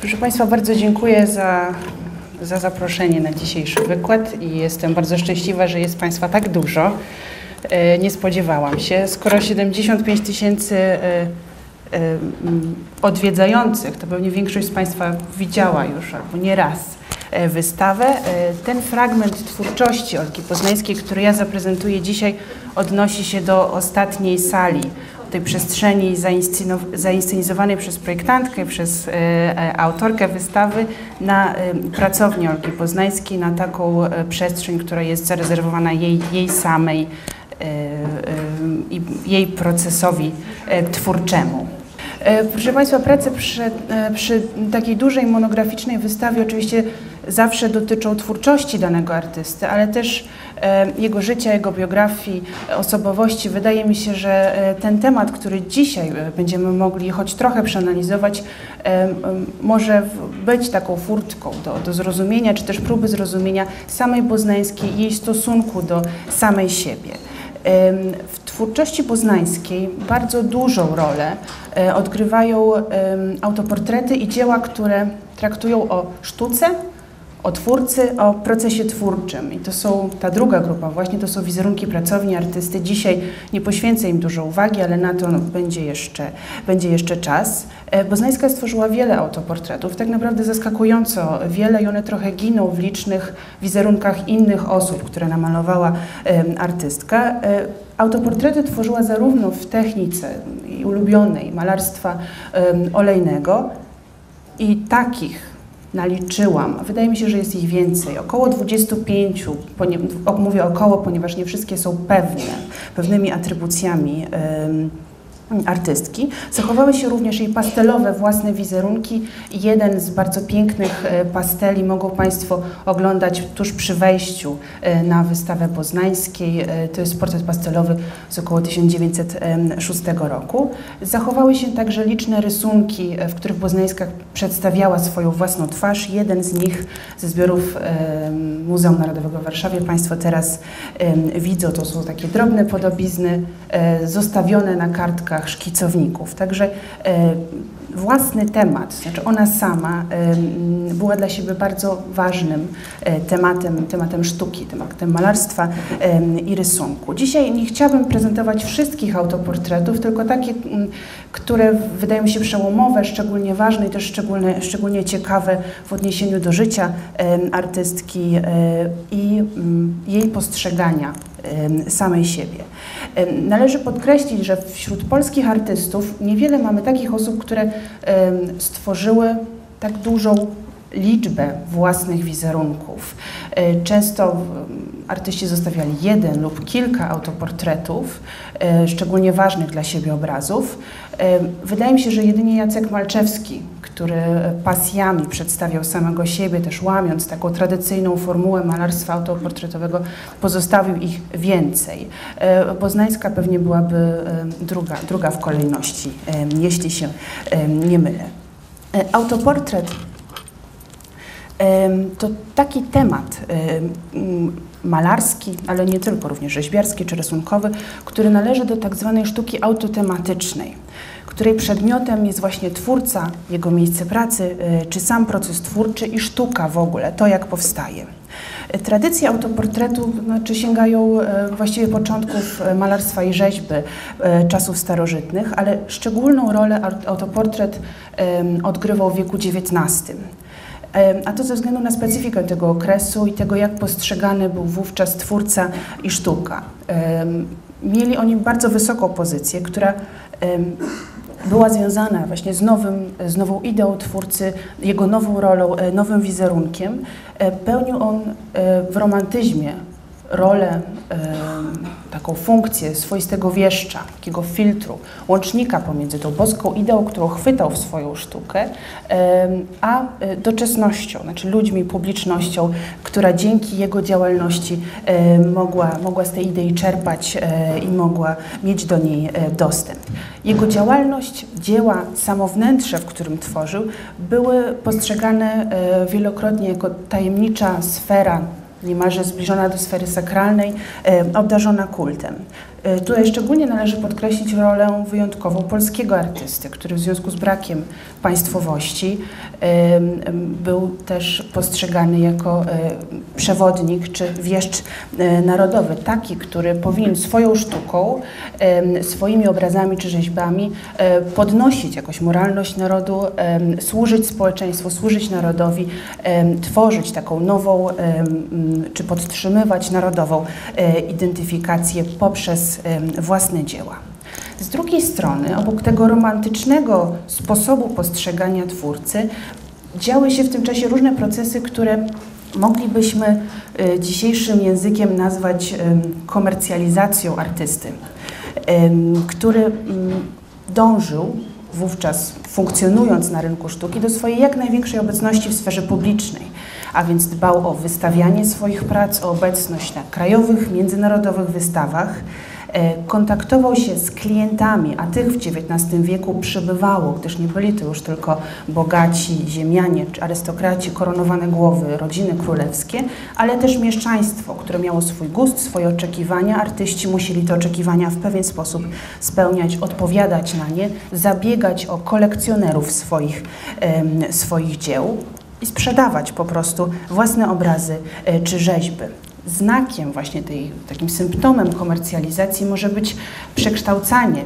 Proszę Państwa, bardzo dziękuję za, za zaproszenie na dzisiejszy wykład i jestem bardzo szczęśliwa, że jest Państwa tak dużo. E, Nie spodziewałam się. Skoro 75 tysięcy e, e, odwiedzających, to pewnie większość z Państwa widziała już albo nie raz wystawę. Ten fragment twórczości Olgi Poznańskiej, który ja zaprezentuję dzisiaj, odnosi się do ostatniej sali tej przestrzeni zainscenizowanej przez projektantkę, przez e, e, autorkę wystawy na e, pracownię Olgi Poznańskiej, na taką przestrzeń, która jest zarezerwowana jej, jej samej i jej procesowi twórczemu. Proszę Państwa, prace przy, przy takiej dużej monograficznej wystawie oczywiście zawsze dotyczą twórczości danego artysty, ale też e, jego życia, jego biografii, osobowości. Wydaje mi się, że e, ten temat, który dzisiaj e, będziemy mogli choć trochę przeanalizować, może być taką furtką do, do zrozumienia, czy też próby zrozumienia samej Poznańskiej i jej stosunku do samej siebie. W twórczości poznańskiej bardzo dużą rolę odgrywają autoportrety i dzieła, które traktują o sztuce, o twórcy, o procesie twórczym. I to są ta druga grupa, właśnie to są wizerunki pracowni artysty. Dzisiaj nie poświęcę im dużo uwagi, ale na to no, będzie, jeszcze, będzie jeszcze czas. E, Poznańska stworzyła wiele autoportretów, tak naprawdę zaskakująco wiele i one trochę giną w licznych wizerunkach innych osób, które namalowała artystka. E, Autoportrety tworzyła zarówno w technice ulubionej malarstwa olejnego i takich naliczyłam. Wydaje mi się, że jest ich więcej. Około 25, ponie- mówię około, ponieważ nie wszystkie są pewne, pewnymi atrybucjami em, artystki. Zachowały się również jej pastelowe własne wizerunki. Jeden z bardzo pięknych e, pasteli mogą Państwo oglądać tuż przy wejściu e, na wystawę poznańskiej. E, To jest portret pastelowy z około 1906 roku. Zachowały się także liczne rysunki, w których Poznańska przedstawiała swoją własną twarz. Jeden z nich ze zbiorów Muzeum Narodowego w Warszawie Państwo teraz widzą. To są takie drobne podobizny zostawione na kartkach szkicowników. Także e, własny temat, znaczy ona sama em, była dla siebie bardzo ważnym e, tematem, tematem sztuki, tematem malarstwa i rysunku. Dzisiaj nie chciałabym prezentować wszystkich autoportretów, tylko takie, które wydają mi się przełomowe, szczególnie ważne i też szczególnie, szczególnie ciekawe w odniesieniu do życia artystki e, i jej postrzegania samej siebie. Należy podkreślić, że wśród polskich artystów niewiele mamy takich osób, które stworzyły tak dużą liczbę własnych wizerunków. E, Często em, artyści zostawiali jeden lub kilka autoportretów, e, szczególnie ważnych dla siebie obrazów. E, Wydaje mi się, że jedynie Jacek Malczewski, który pasjami przedstawiał samego siebie, też łamiąc taką tradycyjną formułę malarstwa autoportretowego, pozostawił ich więcej. Poznańska pewnie byłaby druga, druga w kolejności, jeśli się nie mylę. Autoportret To taki temat malarski, ale nie tylko, również rzeźbiarski czy rysunkowy, który należy do tak zwanej sztuki autotematycznej, której przedmiotem jest właśnie twórca, jego miejsce pracy, e, czy sam proces twórczy i sztuka w ogóle, to jak powstaje. Tradycje autoportretu znaczy, sięgają e, właściwie początków e, malarstwa i rzeźby czasów starożytnych, ale szczególną rolę autoportret odgrywał w wieku XIX. A to ze względu na specyfikę tego okresu i tego, jak postrzegany był wówczas twórca i sztuka. Mieli oni bardzo wysoką pozycję, która była związana właśnie z, nowym, z nową ideą twórcy, jego nową rolą, e, nowym wizerunkiem. E, Pełnił on e, w romantyzmie rolę, taką funkcję swoistego wieszcza, takiego filtru, łącznika pomiędzy tą boską ideą, którą chwytał w swoją sztukę, a e, doczesnością, znaczy ludźmi, publicznością, która dzięki jego działalności mogła, mogła z tej idei czerpać e, i mogła mieć do niej e, dostęp. Jego działalność, dzieła, samo wnętrze, w którym tworzył, były postrzegane wielokrotnie jako tajemnicza sfera niemalże zbliżona do sfery sakralnej, obdarzona kultem. E, tutaj szczególnie należy podkreślić rolę wyjątkową polskiego artysty, który w związku z brakiem państwowości był też postrzegany jako przewodnik czy wieszcz narodowy, taki, który powinien swoją sztuką, swoimi obrazami czy rzeźbami podnosić jakoś moralność narodu, służyć społeczeństwu, służyć narodowi, tworzyć taką nową czy podtrzymywać narodową identyfikację poprzez własne dzieła. Z drugiej strony, obok tego romantycznego sposobu postrzegania twórcy, działy się w tym czasie różne procesy, które moglibyśmy e, dzisiejszym językiem nazwać komercjalizacją artysty, który dążył wówczas funkcjonując na rynku sztuki do swojej jak największej obecności w sferze publicznej, a więc dbał o wystawianie swoich prac, o obecność na krajowych, międzynarodowych wystawach, kontaktował się z klientami, a tych w XIX wieku przybywało, gdyż nie byli to już tylko bogaci ziemianie czy arystokraci, koronowane głowy, rodziny królewskie, ale też mieszczaństwo, które miało swój gust, swoje oczekiwania. Artyści musieli te oczekiwania w pewien sposób spełniać, odpowiadać na nie, zabiegać o kolekcjonerów swoich, swoich dzieł i sprzedawać po prostu własne obrazy e, czy rzeźby znakiem właśnie tej, takim symptomem komercjalizacji może być przekształcanie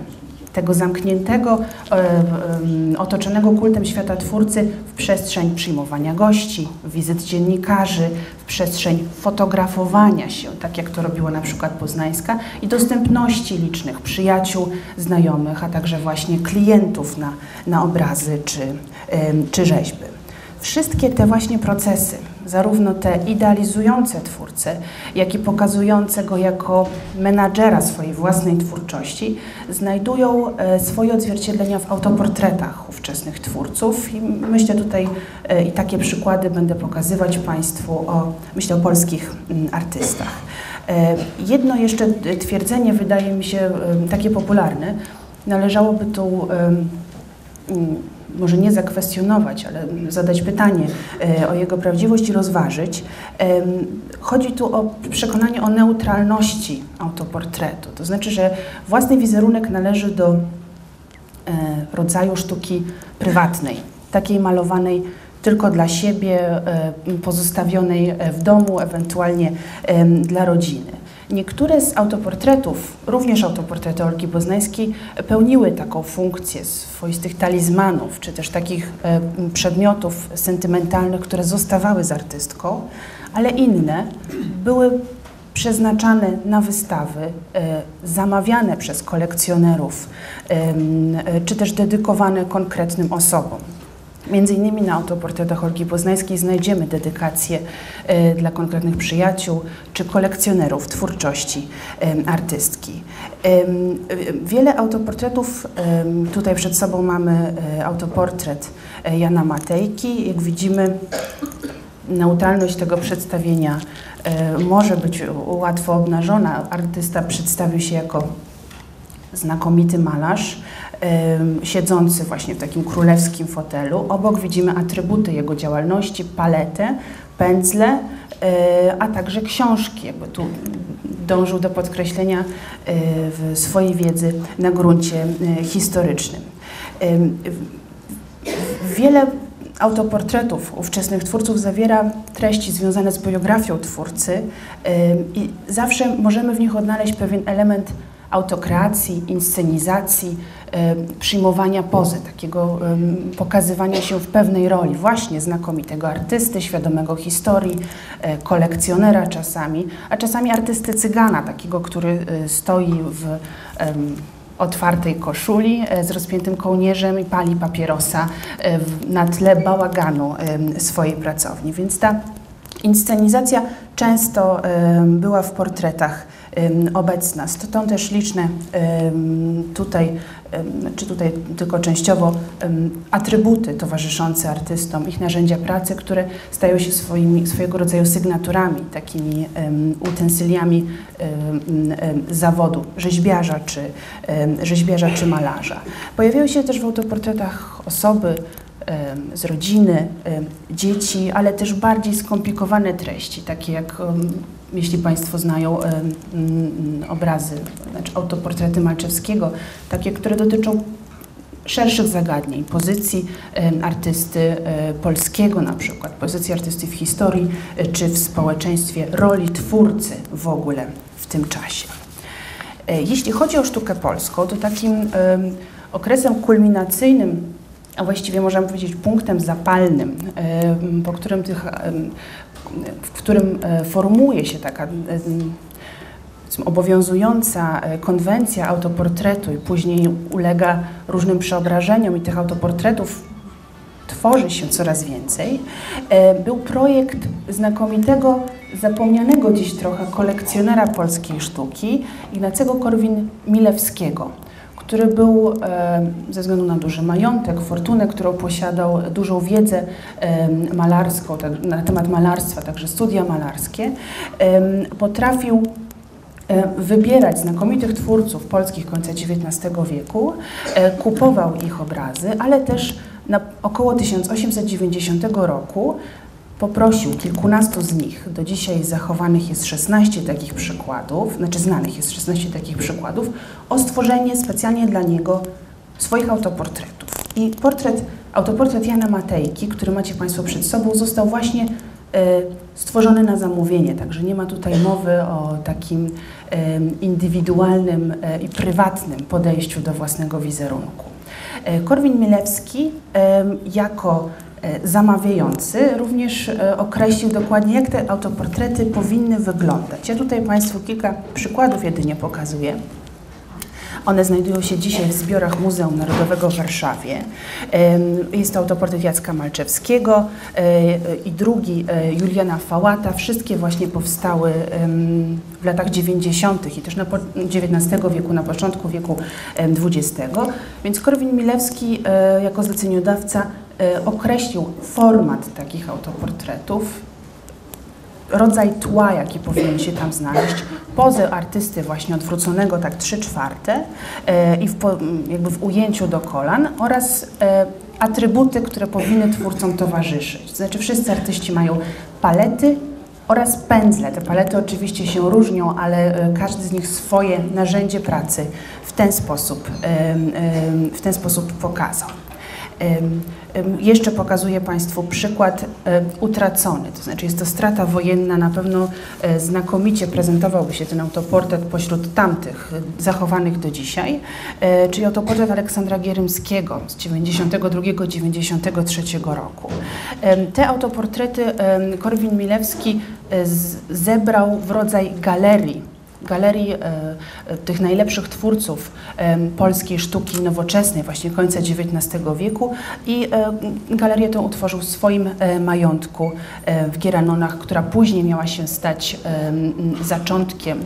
tego zamkniętego, e, otoczonego kultem świata twórcy w przestrzeń przyjmowania gości, wizyt dziennikarzy, w przestrzeń fotografowania się, tak jak to robiła na przykład Poznańska i dostępności licznych przyjaciół, znajomych, a także właśnie klientów na, na obrazy czy, czy rzeźby. Wszystkie te właśnie procesy, zarówno te idealizujące twórcę, jak i pokazujące go jako menadżera swojej własnej twórczości, znajdują e, swoje odzwierciedlenia w autoportretach ówczesnych twórców. I myślę tutaj e, i takie przykłady będę pokazywać Państwu o, myślę o polskich mm, artystach. E, jedno jeszcze twierdzenie wydaje mi się takie popularne. Należałoby tu może nie zakwestionować, ale zadać pytanie e, o jego prawdziwość i rozważyć. Chodzi tu o przekonanie o neutralności autoportretu. To znaczy, że własny wizerunek należy do e, rodzaju sztuki prywatnej, takiej malowanej tylko dla siebie, e, pozostawionej w domu, ewentualnie dla rodziny. Niektóre z autoportretów, również autoportrety Olgi Poznańskiej, pełniły taką funkcję swoistych talizmanów, czy też takich e, przedmiotów sentymentalnych, które zostawały z artystką, ale inne były przeznaczane na wystawy, e, zamawiane przez kolekcjonerów, e, czy też dedykowane konkretnym osobom. Między innymi na autoportretach Olgi Poznańskiej znajdziemy dedykacje e, dla konkretnych przyjaciół czy kolekcjonerów twórczości artystki. Wiele autoportretów, tutaj przed sobą mamy e, autoportret e, Jana Matejki. Jak widzimy, neutralność tego przedstawienia może być łatwo obnażona. Artysta przedstawił się jako znakomity malarz, siedzący właśnie w takim królewskim fotelu. Obok widzimy atrybuty jego działalności, paletę, pędzle, e, a także książki. Jakby tu dążył do podkreślenia e, swojej wiedzy na gruncie e, historycznym. Wiele autoportretów ówczesnych twórców zawiera treści związane z biografią twórcy i zawsze możemy w nich odnaleźć pewien element autokreacji, inscenizacji, przyjmowania pozy, takiego pokazywania się w pewnej roli, właśnie znakomitego artysty, świadomego historii, e, kolekcjonera czasami, a czasami artysty cygana, takiego, który e, stoi w otwartej koszuli e, z rozpiętym kołnierzem i pali papierosa na tle bałaganu swojej pracowni. Więc ta inscenizacja często była w portretach obecna. Stąd też liczne tutaj, czy tutaj tylko częściowo, atrybuty towarzyszące artystom, ich narzędzia pracy, które stają się swoimi, swojego rodzaju sygnaturami, takimi utensyliami zawodu rzeźbiarza czy, rzeźbiarza czy malarza. Pojawiają się też w autoportretach osoby, z rodziny, dzieci, ale też bardziej skomplikowane treści, takie jak jeśli Państwo znają obrazy, znaczy autoportrety Malczewskiego, takie, które dotyczą szerszych zagadnień, pozycji artysty e, polskiego na przykład, pozycji artysty w historii e, czy w społeczeństwie, roli twórcy w ogóle w tym czasie. E, jeśli chodzi o sztukę polską, to takim okresem kulminacyjnym, a właściwie możemy powiedzieć punktem zapalnym, po którym tych, w którym formuje się taka obowiązująca e, konwencja autoportretu i później ulega różnym przeobrażeniom i tych autoportretów tworzy się coraz więcej, e, był projekt znakomitego, zapomnianego dziś trochę kolekcjonera polskiej sztuki, Ignacego Korwin-Milewskiego, który był e, ze względu na duży majątek, fortunę, którą posiadał, dużą wiedzę malarską tak, na temat malarstwa, także studia malarskie, potrafił E, wybierać znakomitych twórców polskich końca XIX wieku, e, kupował ich obrazy, ale też na około 1890 roku poprosił kilkunastu z nich, do dzisiaj zachowanych jest 16 takich przykładów, znaczy znanych jest 16 takich przykładów, o stworzenie specjalnie dla niego swoich autoportretów. I portret, autoportret Jana Matejki, który macie Państwo przed sobą, został właśnie E, stworzony na zamówienie, także nie ma tutaj mowy o takim indywidualnym e, i prywatnym podejściu do własnego wizerunku. E, Korwin-Milewski jako zamawiający również określił dokładnie, jak te autoportrety powinny wyglądać. Ja tutaj Państwu kilka przykładów jedynie pokazuję. One znajdują się dzisiaj w zbiorach Muzeum Narodowego w Warszawie. Jest to autoportret Jacka Malczewskiego e, i drugi e, Juliana Fałata. Wszystkie właśnie powstały w latach 90. i też na XIX wieku, na początku wieku XX. Więc Korwin-Milewski e, jako zleceniodawca określił format takich autoportretów, rodzaj tła, jaki powinien się tam znaleźć, pozę artysty właśnie odwróconego tak trzy czwarte e, i w, jakby w ujęciu do kolan oraz e, atrybuty, które powinny twórcom towarzyszyć. To znaczy wszyscy artyści mają palety oraz pędzle. Te palety oczywiście się różnią, ale e, każdy z nich swoje narzędzie pracy w ten sposób, w ten sposób pokazał. Jeszcze pokazuję Państwu przykład utracony, to znaczy jest to strata wojenna, na pewno e, znakomicie prezentowałby się ten autoportret pośród tamtych e, zachowanych do dzisiaj, czyli autoportret Aleksandra Gierymskiego z 92-93 roku. Te autoportrety Korwin-Milewski zebrał w rodzaj galerii galerii e, e, tych najlepszych twórców e, polskiej sztuki nowoczesnej, właśnie końca XIX wieku i galerię tę utworzył w swoim majątku w Gieranonach, która później miała się stać zaczątkiem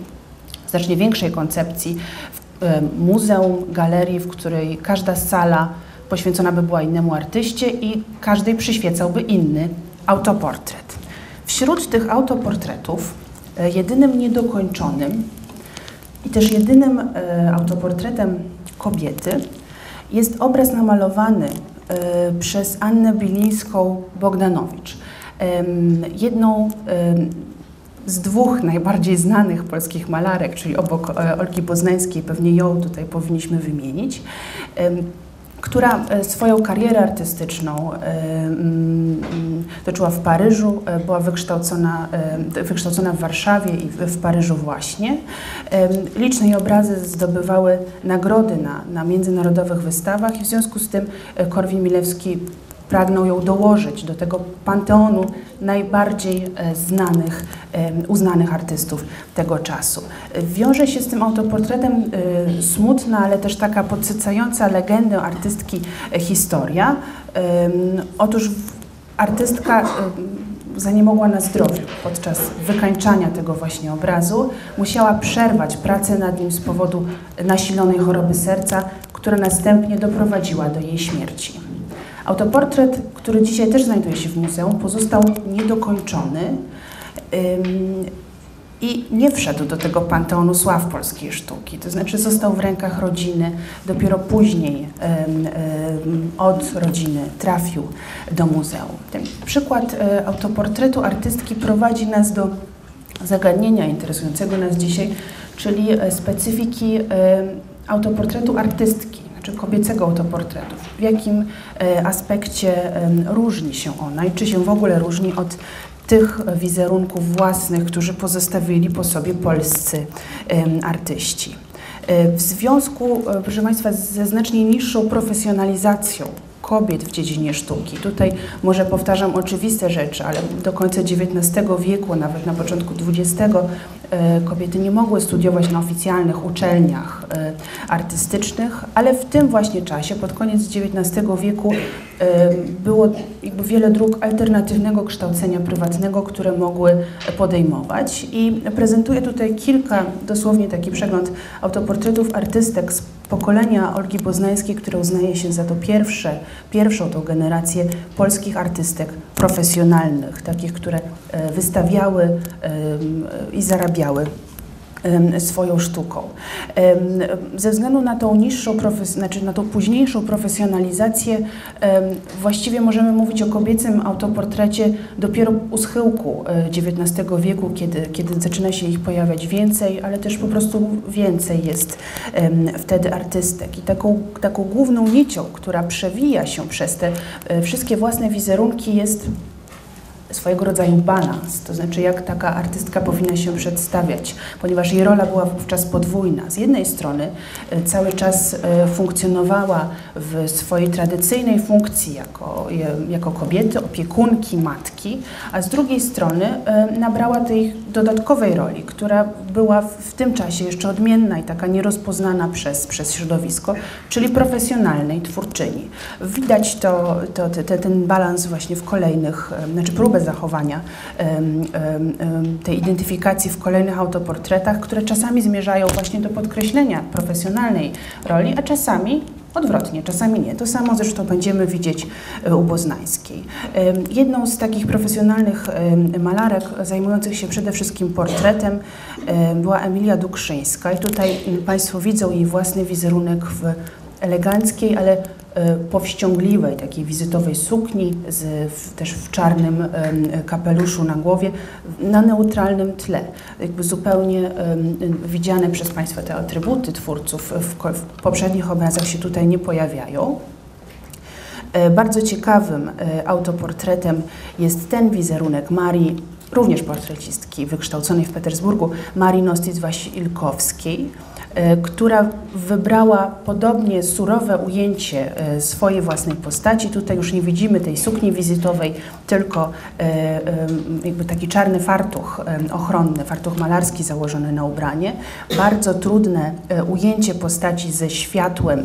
znacznie większej koncepcji muzeum, galerii, w której każda sala poświęcona by była innemu artyście i każdej przyświecałby inny autoportret. Wśród tych autoportretów jedynym niedokończonym i też jedynym e, autoportretem kobiety jest obraz namalowany e, przez Annę Bilińską-Bogdanowicz. Jedną z dwóch najbardziej znanych polskich malarek, czyli obok Olgi Poznańskiej, pewnie ją tutaj powinniśmy wymienić która e, swoją karierę artystyczną e, mm, toczyła w Paryżu, e, była wykształcona, wykształcona w Warszawie i w Paryżu właśnie. Liczne jej obrazy zdobywały nagrody na, na międzynarodowych wystawach i w związku z tym Korwin-Milewski pragnął ją dołożyć do tego panteonu najbardziej e, znanych, uznanych artystów tego czasu. Wiąże się z tym autoportretem e, smutna, ale też taka podsycająca legendę artystki e, historia. Otóż artystka zaniemogła na zdrowiu podczas wykańczania tego właśnie obrazu. Musiała przerwać pracę nad nim z powodu nasilonej choroby serca, która następnie doprowadziła do jej śmierci. Autoportret, który dzisiaj też znajduje się w muzeum, pozostał niedokończony. i nie wszedł do tego panteonu sław polskiej sztuki, to znaczy został w rękach rodziny, dopiero później od rodziny trafił do muzeum. Ten przykład e, autoportretu artystki prowadzi nas do zagadnienia interesującego nas dzisiaj, czyli e, specyfiki autoportretu artystki, znaczy kobiecego autoportretu. W jakim e, aspekcie różni się ona i czy się w ogóle różni od tych wizerunków własnych, którzy pozostawili po sobie polscy artyści. E, w związku, e, proszę Państwa, ze znacznie niższą profesjonalizacją kobiet w dziedzinie sztuki. Tutaj może powtarzam oczywiste rzeczy, ale do końca XIX wieku, nawet na początku XX, kobiety nie mogły studiować na oficjalnych uczelniach e, artystycznych, ale w tym właśnie czasie, pod koniec XIX wieku, e, było jakby wiele dróg alternatywnego kształcenia prywatnego, które mogły podejmować. I prezentuję tutaj kilka, dosłownie taki przegląd autoportretów artystek z pokolenia Olgi Poznańskiej, które uznaje się za to pierwsze, pierwszą tą generację polskich artystek profesjonalnych, takich, które e, wystawiały i zarabiały swoją sztuką. Ze względu na tą niższą, znaczy na tą późniejszą profesjonalizację, właściwie możemy mówić o kobiecym autoportrecie dopiero u schyłku XIX e, wieku, kiedy, kiedy zaczyna się ich pojawiać więcej, ale też po prostu więcej jest wtedy artystek. I taką, taką główną nicią, która przewija się przez te e, wszystkie własne wizerunki jest swojego rodzaju balans, to znaczy jak taka artystka powinna się przedstawiać, ponieważ jej rola była wówczas podwójna. Z jednej strony e, cały czas e, funkcjonowała w swojej tradycyjnej funkcji jako, jako kobiety, opiekunki, matki, a z drugiej strony e, nabrała tej dodatkowej roli, która była w tym czasie jeszcze odmienna i taka nierozpoznana przez, przez środowisko, czyli profesjonalnej twórczyni. Widać to, to, te, ten balans właśnie w kolejnych, znaczy próbę zachowania tej identyfikacji w kolejnych autoportretach, które czasami zmierzają właśnie do podkreślenia profesjonalnej roli, a czasami Odwrotnie, czasami nie. To samo zresztą będziemy widzieć e, u Boznańskiej. Jedną z takich profesjonalnych malarek zajmujących się przede wszystkim portretem była Emilia Dukrzyńska i tutaj Państwo widzą jej własny wizerunek w eleganckiej, ale powściągliwej, takiej wizytowej sukni, z, w, też w czarnym kapeluszu na głowie, na neutralnym tle. Jakby zupełnie widziane przez Państwa te atrybuty twórców w, w poprzednich obrazach się tutaj nie pojawiają. E, bardzo ciekawym e, autoportretem jest ten wizerunek Marii, również portrecistki wykształconej w Petersburgu, Marii Nostic-Wasilkowskiej E, która wybrała podobnie surowe ujęcie e, swojej własnej postaci. Tutaj już nie widzimy tej sukni wizytowej, tylko e, jakby taki czarny fartuch ochronny, fartuch malarski założony na ubranie. Bardzo trudne ujęcie postaci ze światłem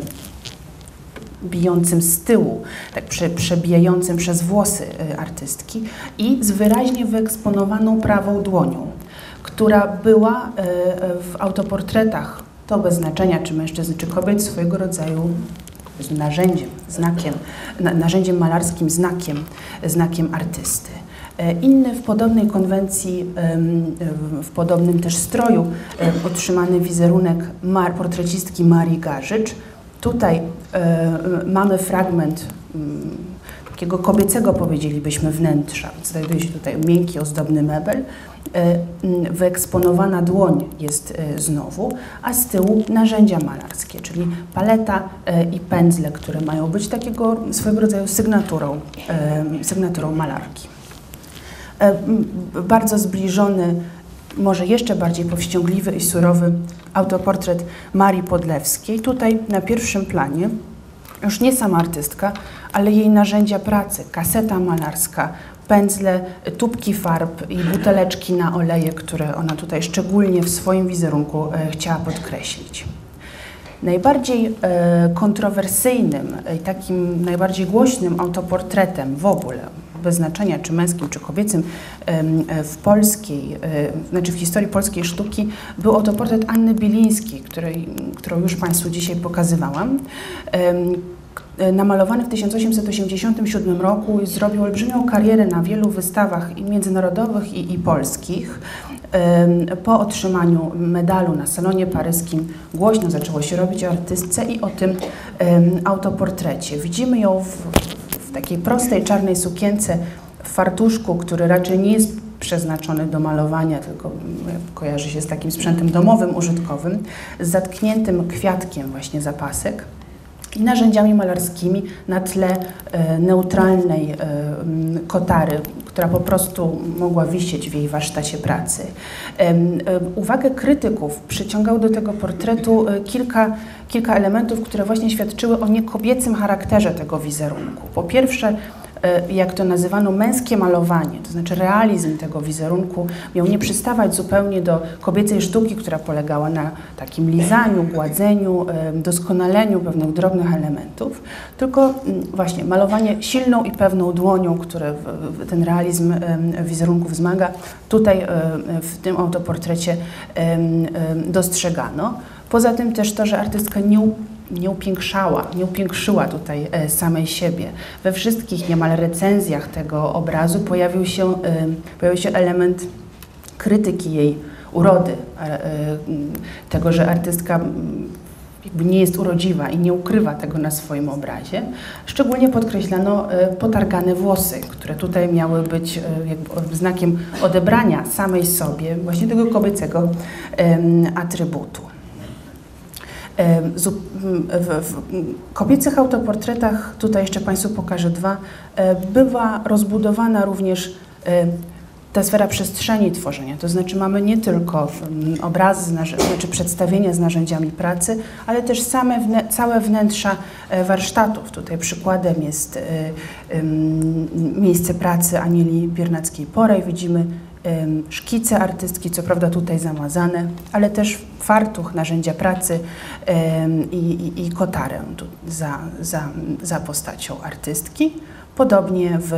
bijącym z tyłu, tak prze, przebijającym przez włosy artystki i z wyraźnie wyeksponowaną prawą dłonią, która była w autoportretach to bez znaczenia, czy mężczyzn, czy kobiet, swojego rodzaju narzędziem, znakiem, narzędziem malarskim, znakiem, znakiem artysty. E, inny w podobnej konwencji, w podobnym też stroju otrzymany wizerunek portrecistki Marii Garzycz. Tutaj e, mamy fragment takiego kobiecego, powiedzielibyśmy, wnętrza. Znajduje się tutaj miękki, ozdobny mebel. E, wyeksponowana dłoń jest e, znowu, a z tyłu narzędzia malarskie, czyli paleta e, i pędzle, które mają być takiego swojego rodzaju sygnaturą, sygnaturą malarki. Bardzo zbliżony, może jeszcze bardziej powściągliwy i surowy autoportret Marii Podlewskiej. Tutaj na pierwszym planie już nie sama artystka, ale jej narzędzia pracy, kaseta malarska, pędzle, tubki farb i buteleczki na oleje, które ona tutaj szczególnie w swoim wizerunku e, chciała podkreślić. Najbardziej e, kontrowersyjnym i takim najbardziej głośnym autoportretem w ogóle, bez znaczenia czy męskim, czy kobiecym, w polskiej, e, znaczy w historii polskiej sztuki, był autoportret Anny Bilińskiej, której, którą już Państwu dzisiaj pokazywałam namalowany w 1887 roku i zrobił olbrzymią karierę na wielu wystawach i międzynarodowych i, i polskich. Po otrzymaniu medalu na salonie paryskim głośno zaczęło się robić o artystce i o tym autoportrecie. Widzimy ją w, w takiej prostej czarnej sukience, w fartuszku, który raczej nie jest przeznaczony do malowania, tylko kojarzy się z takim sprzętem domowym, użytkowym, z zatkniętym kwiatkiem właśnie zapasek narzędziami malarskimi na tle e, neutralnej e, kotary, która po prostu mogła wisieć w jej warsztacie pracy. E, uwagę krytyków przyciągał do tego portretu kilka, kilka elementów, które właśnie świadczyły o niekobiecym charakterze tego wizerunku. Po pierwsze, jak to nazywano, męskie malowanie, to znaczy realizm tego wizerunku miał nie przystawać zupełnie do kobiecej sztuki, która polegała na takim lizaniu, gładzeniu, e, doskonaleniu pewnych drobnych elementów, tylko mm, właśnie malowanie silną i pewną dłonią, które ten realizm wizerunku wzmaga, tutaj e, w tym autoportrecie dostrzegano. Poza tym też to, że artystka nie nie upiększała, nie upiększyła tutaj e, samej siebie. We wszystkich niemal recenzjach tego obrazu pojawił się, e, pojawił się element krytyki jej urody, e, tego, że artystka nie jest urodziwa i nie ukrywa tego na swoim obrazie. Szczególnie podkreślano potargane włosy, które tutaj miały być znakiem odebrania samej sobie właśnie tego kobiecego atrybutu. W, kobiecych autoportretach, tutaj jeszcze Państwu pokażę dwa, e, bywa rozbudowana również ta sfera przestrzeni tworzenia, to znaczy mamy nie tylko obrazy, znaczy przedstawienia z narzędziami pracy, ale też same całe wnętrza e, warsztatów. Tutaj przykładem jest e, miejsce pracy Anieli Biernackiej-Porej. Widzimy szkice artystki, co prawda tutaj zamazane, ale też fartuch, narzędzia pracy i, i, i kotarę za, za, za postacią artystki. Podobnie w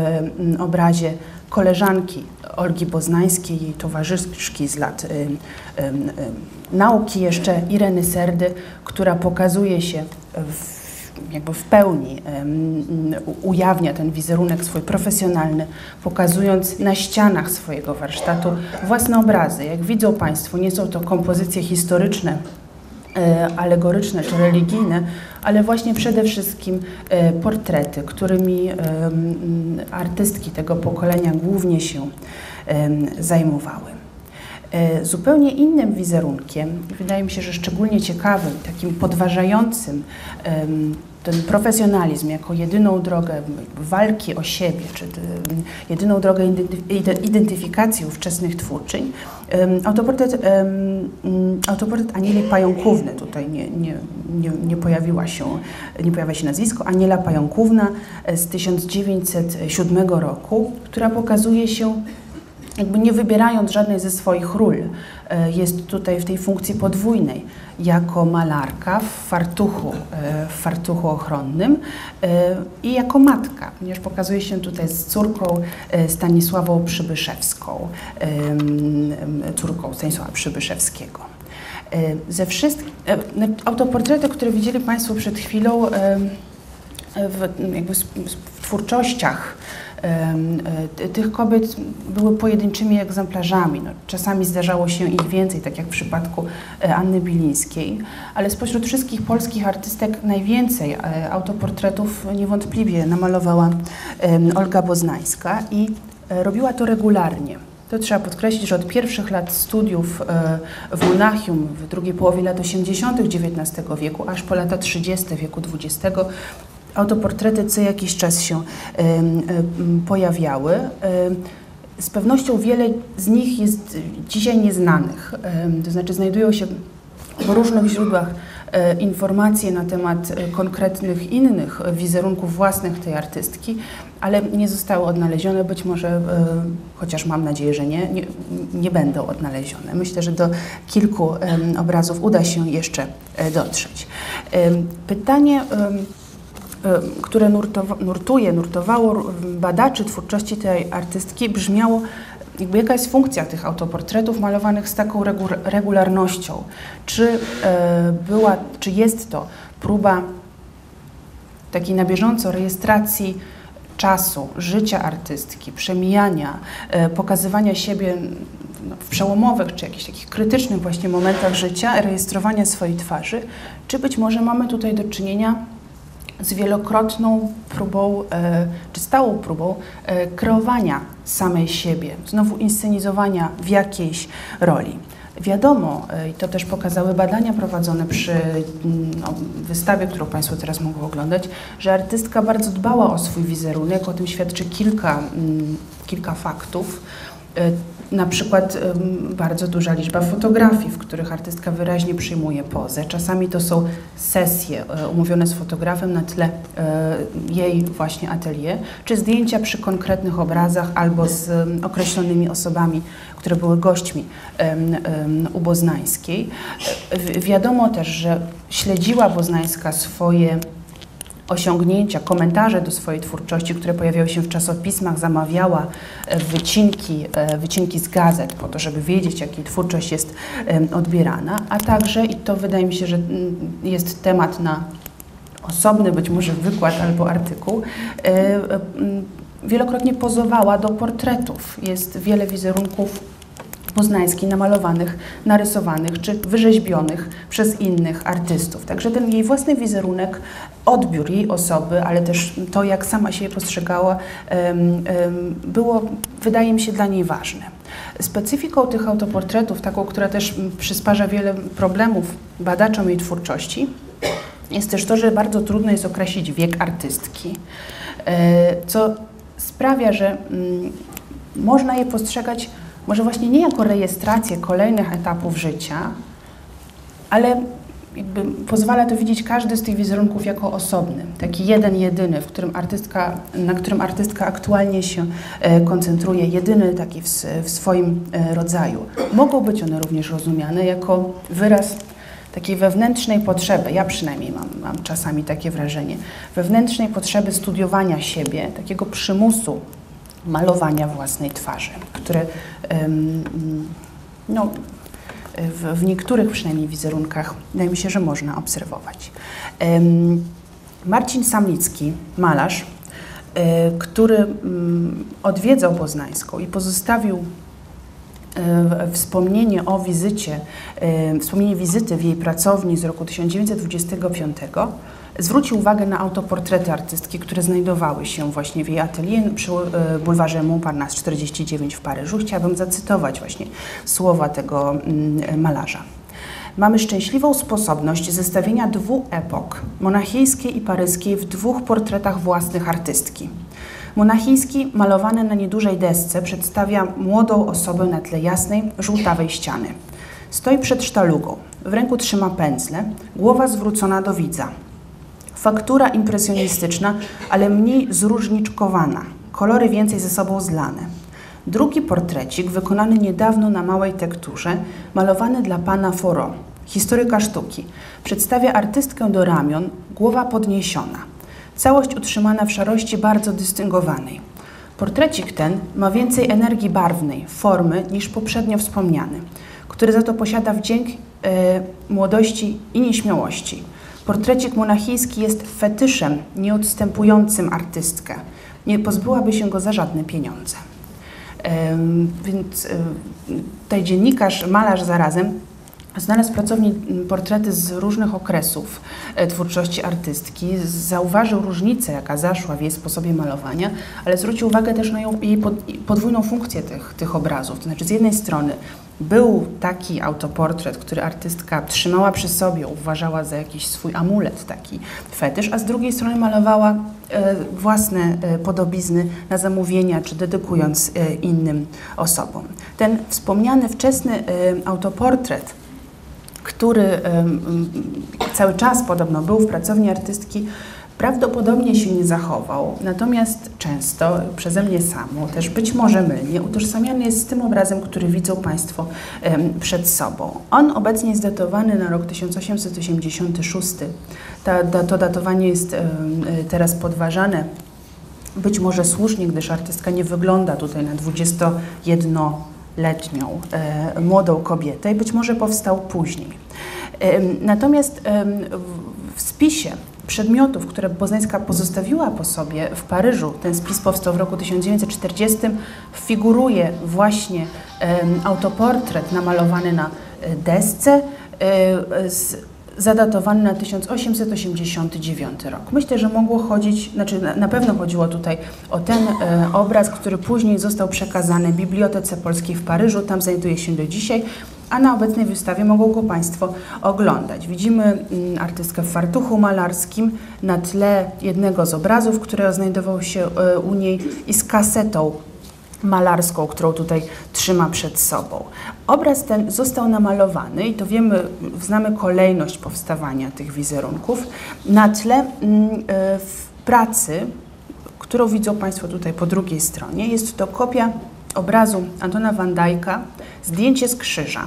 obrazie koleżanki Olgi Boznańskiej, jej towarzyszki z lat y, y, y, nauki jeszcze, Ireny Serdy, która pokazuje się w jakby w pełni ujawnia ten wizerunek swój profesjonalny, pokazując na ścianach swojego warsztatu własne obrazy. Jak widzą Państwo, nie są to kompozycje historyczne, e, alegoryczne czy religijne, ale właśnie przede wszystkim e, portrety, którymi artystki tego pokolenia głównie się zajmowały. E, zupełnie innym wizerunkiem, wydaje mi się, że szczególnie ciekawym, takim podważającym ten profesjonalizm jako jedyną drogę walki o siebie, czy jedyną drogę identyfikacji ówczesnych twórczyń, autoportret, autoportret Anieli Pająkówny, tutaj nie, nie, nie, nie, pojawiła się, nie pojawia się nazwisko, Aniela Pająkówna z 1907 roku, która pokazuje się jakby nie wybierając żadnej ze swoich ról, e, jest tutaj w tej funkcji podwójnej, jako malarka w fartuchu, e, w fartuchu ochronnym e, i jako matka, ponieważ pokazuje się tutaj z córką Stanisławą Przybyszewską, córką Stanisława Przybyszewskiego. Ze wszystkich, autoportrety, które widzieli Państwo przed chwilą, w, jakby w twórczościach tych kobiet były pojedynczymi egzemplarzami. No, czasami zdarzało się ich więcej, tak jak w przypadku e, Anny Bilińskiej, ale spośród wszystkich polskich artystek najwięcej e, autoportretów niewątpliwie namalowała Olga Boznańska i robiła to regularnie. To trzeba podkreślić, że od pierwszych lat studiów w Monachium w drugiej połowie lat 80. XIX wieku, aż po lata 30. wieku XX, autoportrety co jakiś czas się pojawiały. Z pewnością wiele z nich jest dzisiaj nieznanych, to znaczy znajdują się w różnych źródłach e, informacje na temat e, konkretnych innych wizerunków własnych tej artystki, ale nie zostały odnalezione. Być może, e, chociaż mam nadzieję, że nie, nie, nie będą odnalezione. Myślę, że do kilku obrazów uda się jeszcze dotrzeć. Pytanie które nurtuje, nurtowało badaczy twórczości tej artystki, brzmiało, jakby jaka jest funkcja tych autoportretów malowanych z taką regularnością. Czy, e, była, czy jest to próba takiej na bieżąco rejestracji czasu, życia artystki, przemijania, e, pokazywania siebie no, w przełomowych czy jakichś takich krytycznych właśnie momentach życia, rejestrowania swojej twarzy, czy być może mamy tutaj do czynienia z wielokrotną próbą, e, czy stałą próbą e, kreowania samej siebie, znowu inscenizowania w jakiejś roli. Wiadomo, e, i to też pokazały badania prowadzone przy mm, no, wystawie, którą Państwo teraz mogą oglądać, że artystka bardzo dbała o swój wizerunek, o tym świadczy kilka, mm, kilka faktów. Na przykład bardzo duża liczba fotografii, w których artystka wyraźnie przyjmuje pozę. Czasami to są sesje e, umówione z fotografem na tle e, jej właśnie atelier, czy zdjęcia przy konkretnych obrazach albo z określonymi osobami, które były gośćmi u Boznańskiej. E, wiadomo też, że śledziła Boznańska swoje osiągnięcia, komentarze do swojej twórczości, które pojawiały się w czasopismach, zamawiała e, wycinki, e, wycinki z gazet po to, żeby wiedzieć, jak jej twórczość jest odbierana, a także, i to wydaje mi się, że mm, jest temat na osobny być może wykład albo artykuł, e, wielokrotnie pozowała do portretów. Jest wiele wizerunków poznańskiej namalowanych, narysowanych czy wyrzeźbionych przez innych artystów. Także ten jej własny wizerunek, odbiór jej osoby, ale też to, jak sama się postrzegała, było, wydaje mi się, dla niej ważne. Specyfiką tych autoportretów, taką, która też przysparza wiele problemów badaczom jej twórczości, jest też to, że bardzo trudno jest określić wiek artystki, e, co sprawia, że mm, można je postrzegać może właśnie nie jako rejestrację kolejnych etapów życia, ale pozwala to widzieć każdy z tych wizerunków jako osobny, taki jeden, jedyny, w którym artystka, na którym artystka aktualnie się e, koncentruje, jedyny taki w, w swoim e, rodzaju. Mogą być one również rozumiane jako wyraz takiej wewnętrznej potrzeby, ja przynajmniej mam, mam czasami takie wrażenie, wewnętrznej potrzeby studiowania siebie, takiego przymusu malowania własnej twarzy, które no, w, niektórych przynajmniej wizerunkach wydaje mi się, że można obserwować. Marcin Samlicki, malarz, e, który mm, odwiedzał Poznańską i pozostawił e, wspomnienie o wizycie, e, wspomnienie wizyty w jej pracowni z roku 1925 zwrócił uwagę na autoportrety artystki, które znajdowały się właśnie w jej atelier przy e, bulwarze Montparnasse 49 w Paryżu. Chciałabym zacytować właśnie słowa tego mm, malarza. Mamy szczęśliwą sposobność zestawienia dwóch epok, monachijskiej i paryskiej, w dwóch portretach własnych artystki. Monachijski, malowany na niedużej desce, przedstawia młodą osobę na tle jasnej, żółtawej ściany. Stoi przed sztalugą, w ręku trzyma pędzle, głowa zwrócona do widza. Faktura impresjonistyczna, ale mniej zróżniczkowana, kolory więcej ze sobą zlane. Drugi portrecik, wykonany niedawno na małej tekturze, malowany dla pana Foro, historyka sztuki, przedstawia artystkę do ramion, głowa podniesiona. Całość utrzymana w szarości bardzo dystyngowanej. Portrecik ten ma więcej energii barwnej, formy niż poprzednio wspomniany, który za to posiada wdzięk yy, młodości i nieśmiałości. Portrecik monachijski jest fetyszem nieodstępującym artystkę. Nie pozbyłaby się go za żadne pieniądze. Więc tutaj dziennikarz, malarz zarazem Znalazł w pracowni portrety z różnych okresów e, twórczości artystki, zauważył różnicę, jaka zaszła w jej sposobie malowania, ale zwrócił uwagę też na jej podwójną funkcję tych, tych obrazów. To znaczy, z jednej strony był taki autoportret, który artystka trzymała przy sobie, uważała za jakiś swój amulet, taki fetysz, a z drugiej strony malowała e, własne e, podobizny na zamówienia, czy dedykując e, innym osobom. Ten wspomniany wczesny autoportret, który cały czas podobno był w pracowni artystki, prawdopodobnie się nie zachował, natomiast często przeze mnie samo, też być może mylnie, utożsamiany jest z tym obrazem, który widzą Państwo przed sobą. On obecnie jest datowany na rok 1886. Ta, to datowanie jest teraz podważane być może słusznie, gdyż artystka nie wygląda tutaj na 21-letnią e, młodą kobietę i być może powstał później. Natomiast w spisie przedmiotów, które Boznańska pozostawiła po sobie w Paryżu, ten spis powstał w roku 1940, figuruje właśnie autoportret namalowany na desce z zadatowany na 1889 rok. Myślę, że mogło chodzić, znaczy na pewno chodziło tutaj o ten e, obraz, który później został przekazany Bibliotece Polskiej w Paryżu, tam znajduje się do dzisiaj, a na obecnej wystawie mogą go Państwo oglądać. Widzimy mm, artystkę w fartuchu malarskim na tle jednego z obrazów, który znajdował się e, u niej i z kasetą malarską, którą tutaj trzyma przed sobą. Obraz ten został namalowany i to wiemy, znamy kolejność powstawania tych wizerunków na tle mm, e, pracy, którą widzą Państwo tutaj po drugiej stronie. Jest to kopia obrazu Antona van Dijk'a, zdjęcie z krzyża.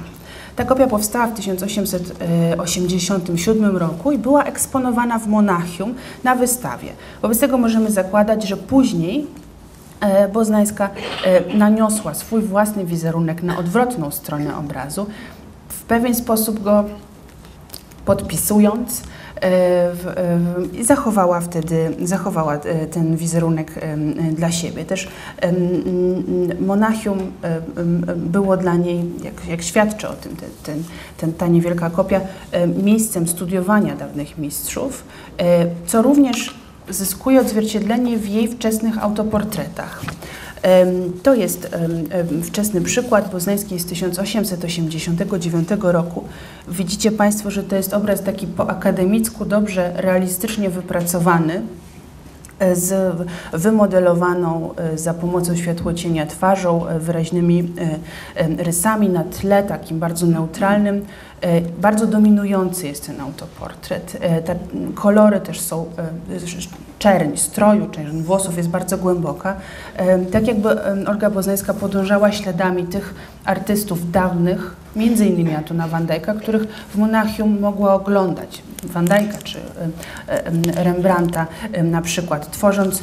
Ta kopia powstała w 1887 roku i była eksponowana w Monachium na wystawie. Wobec tego możemy zakładać, że później Boznańska e, naniosła swój własny wizerunek na odwrotną stronę obrazu, w pewien sposób go podpisując e, i zachowała wtedy zachowała ten wizerunek dla siebie. Też Monachium było dla niej, jak, jak świadczy o tym ten, ten, ten, ta niewielka kopia, miejscem studiowania dawnych mistrzów, co również zyskuje odzwierciedlenie w jej wczesnych autoportretach. To jest wczesny przykład Poznańskiej z 1889 roku. Widzicie Państwo, że to jest obraz taki po akademicku, dobrze, realistycznie wypracowany, z wymodelowaną e, za pomocą światłocienia twarzą, e, wyraźnymi rysami na tle takim bardzo neutralnym. E, bardzo dominujący jest ten autoportret. E, te kolory też są, e, czerń stroju, czerń włosów jest bardzo głęboka. Tak jakby Olga Boznańska podążała śladami tych artystów dawnych, między innymi Antona Van Dijk'a, których w Monachium mogła oglądać. Van Dijk'a czy Rembrandta na przykład, tworząc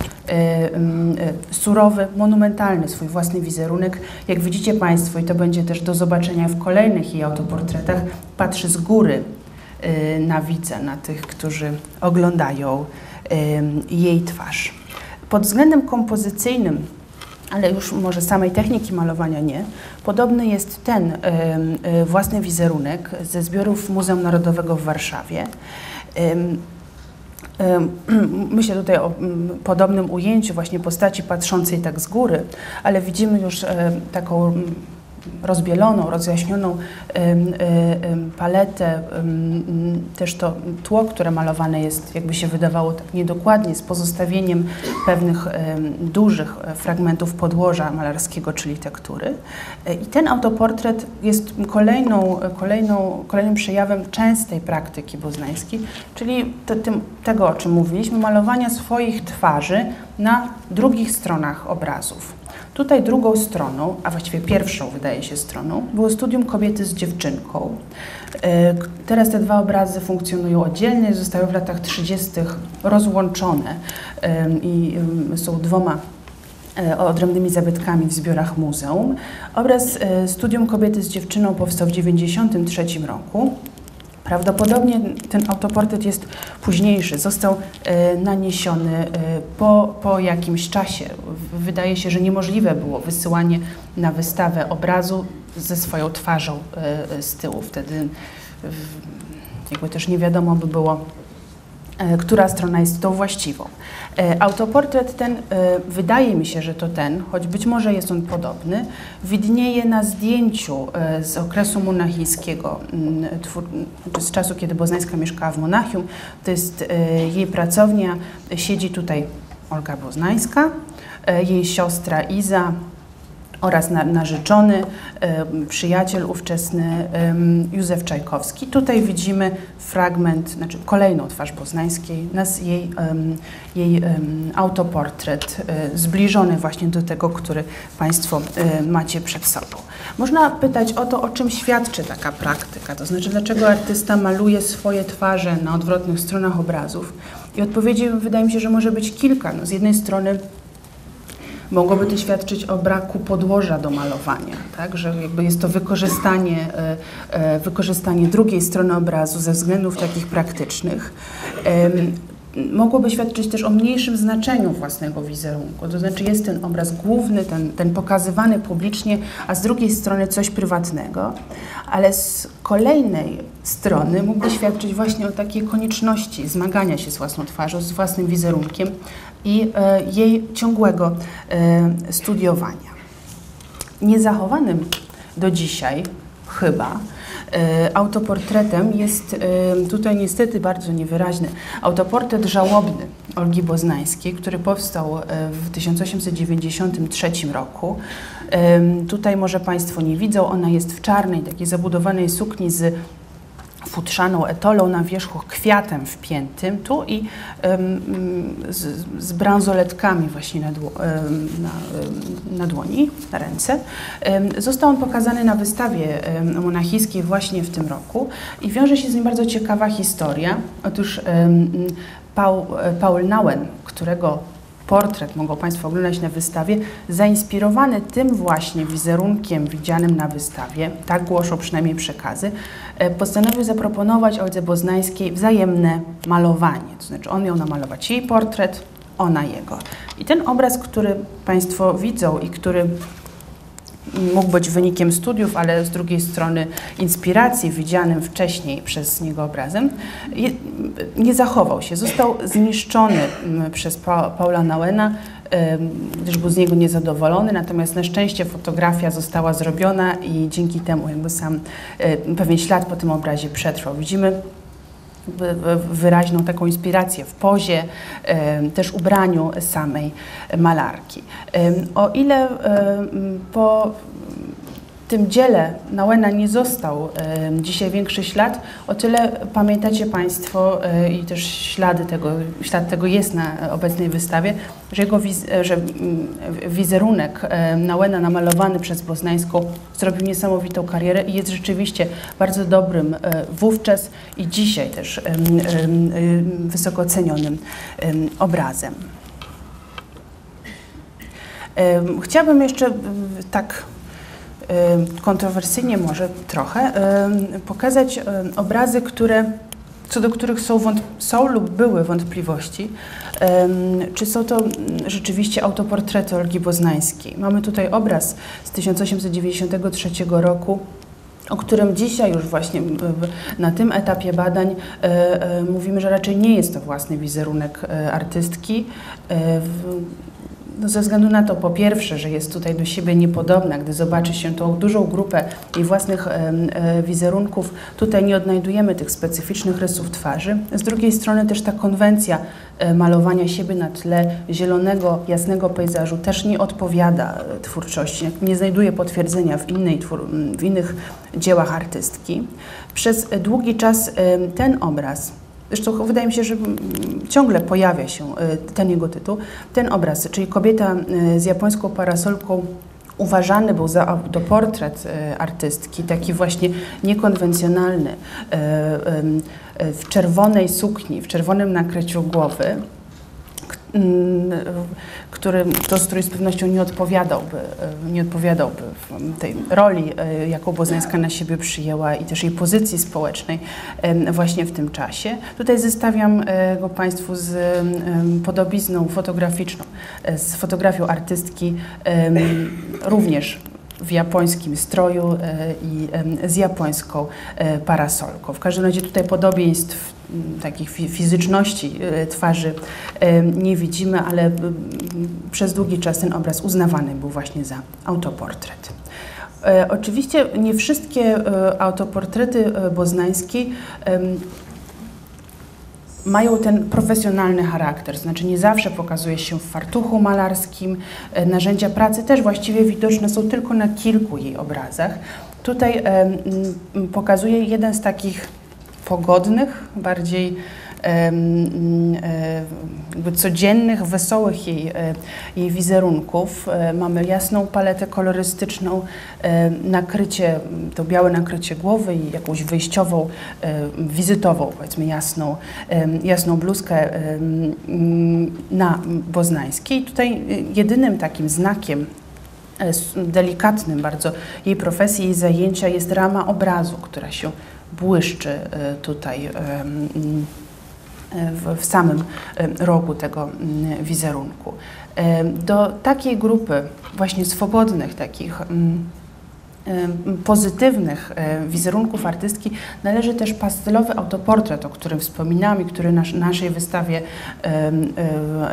surowy, monumentalny swój własny wizerunek. Jak widzicie Państwo, i to będzie też do zobaczenia w kolejnych jej autoportretach, patrzy z góry na widza, na tych, którzy oglądają jej twarz. Pod względem kompozycyjnym, ale już może samej techniki malowania nie, podobny jest ten y, własny wizerunek ze zbiorów Muzeum Narodowego w Warszawie. Myślę tutaj o podobnym ujęciu właśnie postaci patrzącej tak z góry, ale widzimy już taką rozbieloną, rozjaśnioną paletę, też to tło, które malowane jest, jakby się wydawało tak niedokładnie, z pozostawieniem pewnych dużych fragmentów podłoża malarskiego, czyli tektury. E, I ten autoportret jest kolejną, kolejną, kolejnym przejawem częstej praktyki boznańskiej, czyli tego, o czym mówiliśmy, malowania swoich twarzy na drugich stronach obrazów. Tutaj drugą stroną, a właściwie pierwszą wydaje się stroną, było studium kobiety z dziewczynką. E, teraz te dwa obrazy funkcjonują oddzielnie, zostały w latach 30. rozłączone i są dwoma e, odrębnymi zabytkami w zbiorach muzeum. Obraz e, Studium kobiety z dziewczyną powstał w 1993 roku. Prawdopodobnie ten autoportret jest późniejszy, został e, naniesiony e, po, po jakimś czasie. Wydaje się, że niemożliwe było wysyłanie na wystawę obrazu ze swoją twarzą e, z tyłu. Wtedy jakby też nie wiadomo by było, która strona jest tą właściwą. E, autoportret ten, e, wydaje mi się, że to ten, choć być może jest on podobny, widnieje na zdjęciu z okresu monachijskiego, mm, z czasu, kiedy Boznańska mieszkała w Monachium. To jest jej pracownia, siedzi tutaj Olga Boznańska, jej siostra Iza, oraz narzeczony, przyjaciel ówczesny Józef Czajkowski. Tutaj widzimy fragment, znaczy kolejną twarz poznańskiej, nas, jej, jej autoportret, e, zbliżony właśnie do tego, który Państwo e, macie przed sobą. Można pytać o to, o czym świadczy taka praktyka, to znaczy dlaczego artysta maluje swoje twarze na odwrotnych stronach obrazów. I odpowiedzi wydaje mi się, że może być kilka. No, z jednej strony mogłoby to świadczyć o braku podłoża do malowania, tak? że jakby jest to wykorzystanie, e, e, wykorzystanie drugiej strony obrazu ze względów takich praktycznych. Mogłoby świadczyć też o mniejszym znaczeniu własnego wizerunku. To znaczy jest ten obraz główny, ten, ten pokazywany publicznie, a z drugiej strony coś prywatnego, ale z kolejnej strony mógłby świadczyć właśnie o takiej konieczności zmagania się z własną twarzą, z własnym wizerunkiem i e, jej ciągłego e, studiowania. Niezachowanym do dzisiaj chyba autoportretem jest e, tutaj niestety bardzo niewyraźny autoportret żałobny Olgi Boznańskiej, który powstał e, w 1893 roku. Tutaj może Państwo nie widzą, ona jest w czarnej, takiej zabudowanej sukni z futrzaną etolą na wierzchu, kwiatem wpiętym tu i z, z bransoletkami właśnie na, dło, na, na, dłoni, na ręce. został on pokazany na wystawie monachijskiej właśnie w tym roku i wiąże się z nim bardzo ciekawa historia. Otóż Paul, Paul Nauen, którego portret mogą Państwo oglądać na wystawie, zainspirowany tym właśnie wizerunkiem widzianym na wystawie, tak głoszą przynajmniej przekazy, e, postanowił zaproponować Oldze Boznańskiej wzajemne malowanie. To znaczy on miał namalować jej portret, ona jego. I ten obraz, który Państwo widzą i który mógł być wynikiem studiów, ale z drugiej strony inspiracji widzianym wcześniej przez niego obrazem, nie zachował się. Został zniszczony mm, przez Paula Nauena, gdyż był z niego niezadowolony, natomiast na szczęście fotografia została zrobiona i dzięki temu jakby sam pewien ślad po tym obrazie przetrwał. Widzimy wyraźną taką inspirację w pozie, też ubraniu samej malarki. O ile po tym dziele Nauena nie został e, dzisiaj większy ślad, o tyle pamiętacie Państwo e, i też ślady tego, ślad tego jest na obecnej wystawie, że jego wiz, że mm, wizerunek e, Nauena namalowany przez Boznańską zrobił niesamowitą karierę i jest rzeczywiście bardzo dobrym e, wówczas i dzisiaj też e, e, wysoko cenionym obrazem. Chciałabym jeszcze tak kontrowersyjnie może trochę, pokazać obrazy, które, co do których są, są lub były wątpliwości, czy są to rzeczywiście autoportrety Olgi Boznańskiej. Mamy tutaj obraz z 1893 roku, o którym dzisiaj już właśnie na tym etapie badań mówimy, że raczej nie jest to własny wizerunek artystki. No ze względu na to, po pierwsze, że jest tutaj do siebie niepodobna, gdy zobaczy się tą dużą grupę jej własnych e, wizerunków, tutaj nie odnajdujemy tych specyficznych rysów twarzy. Z drugiej strony też ta konwencja e, malowania siebie na tle zielonego, jasnego pejzażu też nie odpowiada e, twórczości, nie znajduje potwierdzenia w, innej, w innych dziełach artystki. Przez długi czas ten obraz Zresztą wydaje mi się, że ciągle pojawia się e, ten jego tytuł, ten obraz, czyli kobieta e, z japońską parasolką uważany był za autoportret e, artystki, taki właśnie niekonwencjonalny, w czerwonej sukni, w czerwonym nakryciu głowy. Mm, który to strój z pewnością nie odpowiadałby, e, nie odpowiadałby tej roli, e, jaką Bozańska na siebie przyjęła i też jej pozycji społecznej właśnie w tym czasie. Tutaj zestawiam e, go Państwu z podobizną fotograficzną, z fotografią artystki również w japońskim stroju i z japońską parasolką. W każdym razie tutaj podobieństw takich fizyczności e, twarzy e, nie widzimy, ale przez długi czas ten obraz uznawany był właśnie za autoportret. E, oczywiście nie wszystkie autoportrety boznańskiej mają ten profesjonalny charakter, znaczy nie zawsze pokazuje się w fartuchu malarskim. Narzędzia pracy też właściwie widoczne są tylko na kilku jej obrazach. Tutaj pokazuje jeden z takich pogodnych, bardziej e, codziennych, wesołych jej, e, jej wizerunków. E, mamy jasną paletę kolorystyczną, nakrycie, to białe nakrycie głowy i jakąś wyjściową, wizytową, powiedzmy jasną, jasną bluzkę na boznańskiej. Tutaj jedynym takim znakiem delikatnym bardzo jej profesji, jej zajęcia jest rama obrazu, która się błyszczy e, tutaj w, w samym rogu tego mm, wizerunku. Do takiej grupy właśnie swobodnych takich mm, pozytywnych wizerunków artystki należy też pastelowy autoportret, o którym wspominałam i który w naszej wystawie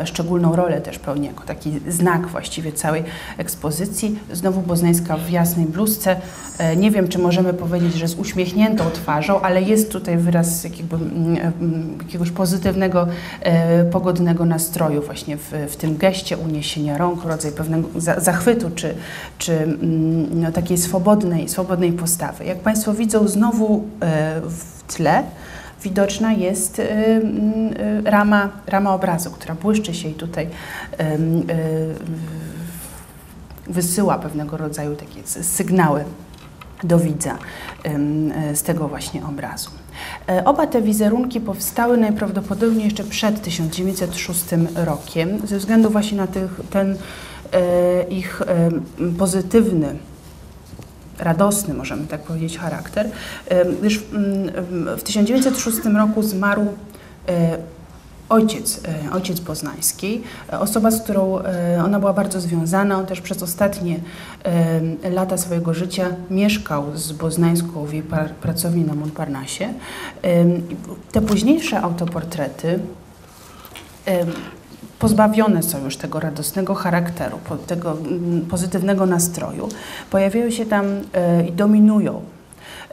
szczególną rolę też pełni jako taki znak właściwie całej ekspozycji. Znowu Boznańska w jasnej bluzce. E, nie wiem, czy możemy powiedzieć, że z uśmiechniętą twarzą, ale jest tutaj wyraz jakiegoś pozytywnego, e, pogodnego nastroju właśnie w, w tym geście uniesienia rąk, rodzaj pewnego zachwytu czy, czy no, takiej swobody swobodnej, swobodnej postawy. Jak Państwo widzą, znowu e, w tle widoczna jest e, e, rama, rama obrazu, która błyszczy się i tutaj wysyła pewnego rodzaju takie sygnały do widza z tego właśnie obrazu. Oba te wizerunki powstały najprawdopodobniej jeszcze przed 1906 rokiem, ze względu właśnie na tych, ten ich pozytywny radosny, możemy tak powiedzieć, charakter, gdyż w 1906 roku zmarł e, ojciec, e, ojciec poznański, osoba, z którą e, ona była bardzo związana. On też przez ostatnie lata swojego życia mieszkał z Boznańską w jej pracowni na Montparnasse. Te późniejsze autoportrety pozbawione są już tego radosnego charakteru, tego mm, pozytywnego nastroju, pojawiają się tam e, i dominują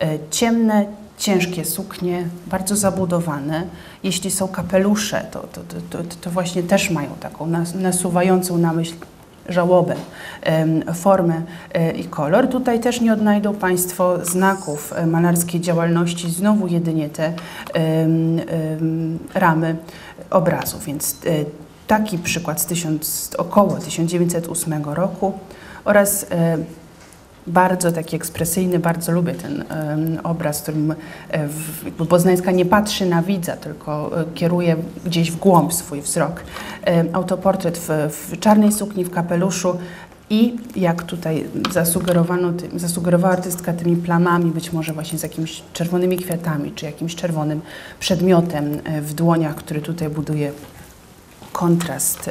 e, ciemne, ciężkie suknie, bardzo zabudowane. Jeśli są kapelusze, to, to, to, to właśnie też mają taką nasuwającą na myśl żałobę, formę e, i kolor. Tutaj też nie odnajdą Państwo znaków malarskiej działalności, znowu jedynie te ramy obrazu, więc taki przykład z, tysiąc, około 1908 roku oraz e, bardzo taki ekspresyjny, bardzo lubię ten obraz, w którym e, Poznańska nie patrzy na widza, tylko e, kieruje gdzieś w głąb swój wzrok. autoportret w, w czarnej sukni, w kapeluszu i jak tutaj zasugerowano, zasugerowała artystka tymi plamami, być może właśnie z jakimiś czerwonymi kwiatami, czy jakimś czerwonym przedmiotem w dłoniach, który tutaj buduje kontrast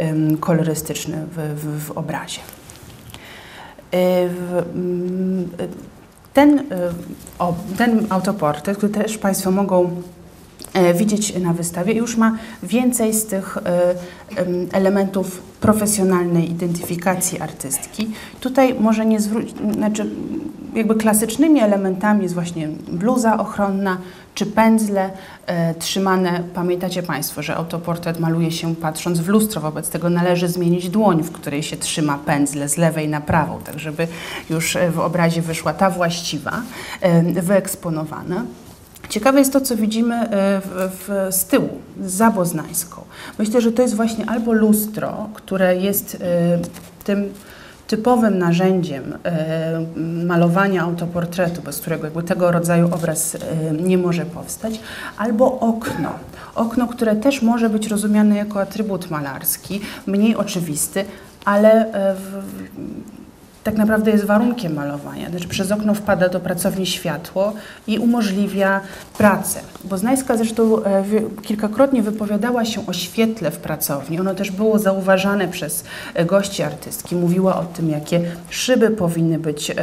y, kolorystyczny w, w, w obrazie. Y, mm, ten, y, ten autoportret, który też Państwo mogą widzieć na wystawie, już ma więcej z tych elementów profesjonalnej identyfikacji artystki. Tutaj może nie zwrócić, znaczy jakby klasycznymi elementami jest właśnie bluza ochronna, czy pędzle e, trzymane, pamiętacie Państwo, że autoportret maluje się patrząc w lustro, wobec tego należy zmienić dłoń, w której się trzyma pędzle z lewej na prawą, tak żeby już w obrazie wyszła ta właściwa, e, wyeksponowana. Ciekawe jest to, co widzimy e, w, w, z tyłu, za Boznańską. Myślę, że to jest właśnie albo lustro, które jest e, tym typowym narzędziem e, malowania autoportretu, bez którego jakby tego rodzaju obraz e, nie może powstać, albo okno. Okno, które też może być rozumiane jako atrybut malarski, mniej oczywisty, ale e, w, tak naprawdę jest warunkiem malowania. Znaczy przez okno wpada do pracowni światło i umożliwia pracę. Boznańska zresztą e, kilkakrotnie wypowiadała się o świetle w pracowni. Ono też było zauważane przez e, gości artystki. Mówiła o tym, jakie szyby powinny być e,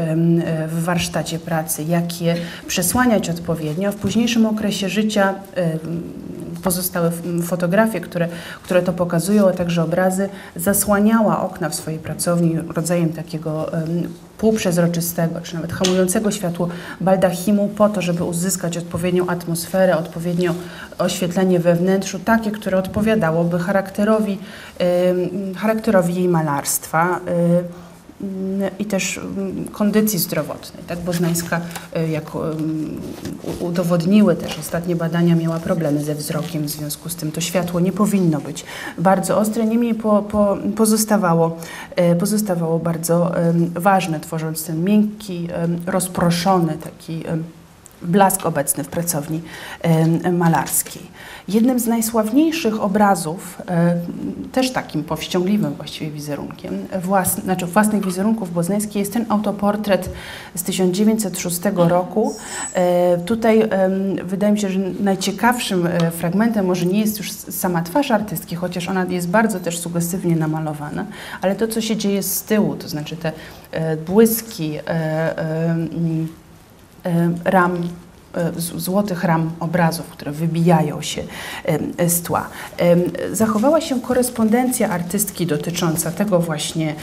w warsztacie pracy, jak je przesłaniać odpowiednio. W późniejszym okresie życia pozostałe fotografie, które, które to pokazują, a także obrazy, zasłaniała okna w swojej pracowni rodzajem takiego półprzezroczystego, czy nawet hamującego światło baldachimu po to, żeby uzyskać odpowiednią atmosferę, odpowiednio oświetlenie we wnętrzu, takie, które odpowiadałoby charakterowi, charakterowi jej malarstwa i też mm, kondycji zdrowotnej. Tak? Boznańska, y, jak udowodniły też ostatnie badania, miała problemy ze wzrokiem, w związku z tym to światło nie powinno być bardzo ostre, niemniej po, po, pozostawało, y, pozostawało bardzo ważne, tworząc ten miękki, rozproszony, taki blask obecny w pracowni malarskiej. Jednym z najsławniejszych obrazów, też takim powściągliwym właściwie wizerunkiem, własny, znaczy własnych wizerunków Boznańskiej jest ten autoportret z 1906 roku. E, tutaj wydaje mi się, że najciekawszym e, fragmentem może nie jest już sama twarz artystki, chociaż ona jest bardzo też sugestywnie namalowana, ale to, co się dzieje z tyłu, to znaczy te e, błyski ram e, z- złotych ram obrazów, które wybijają się em, z tła. Zachowała się korespondencja artystki dotycząca tego właśnie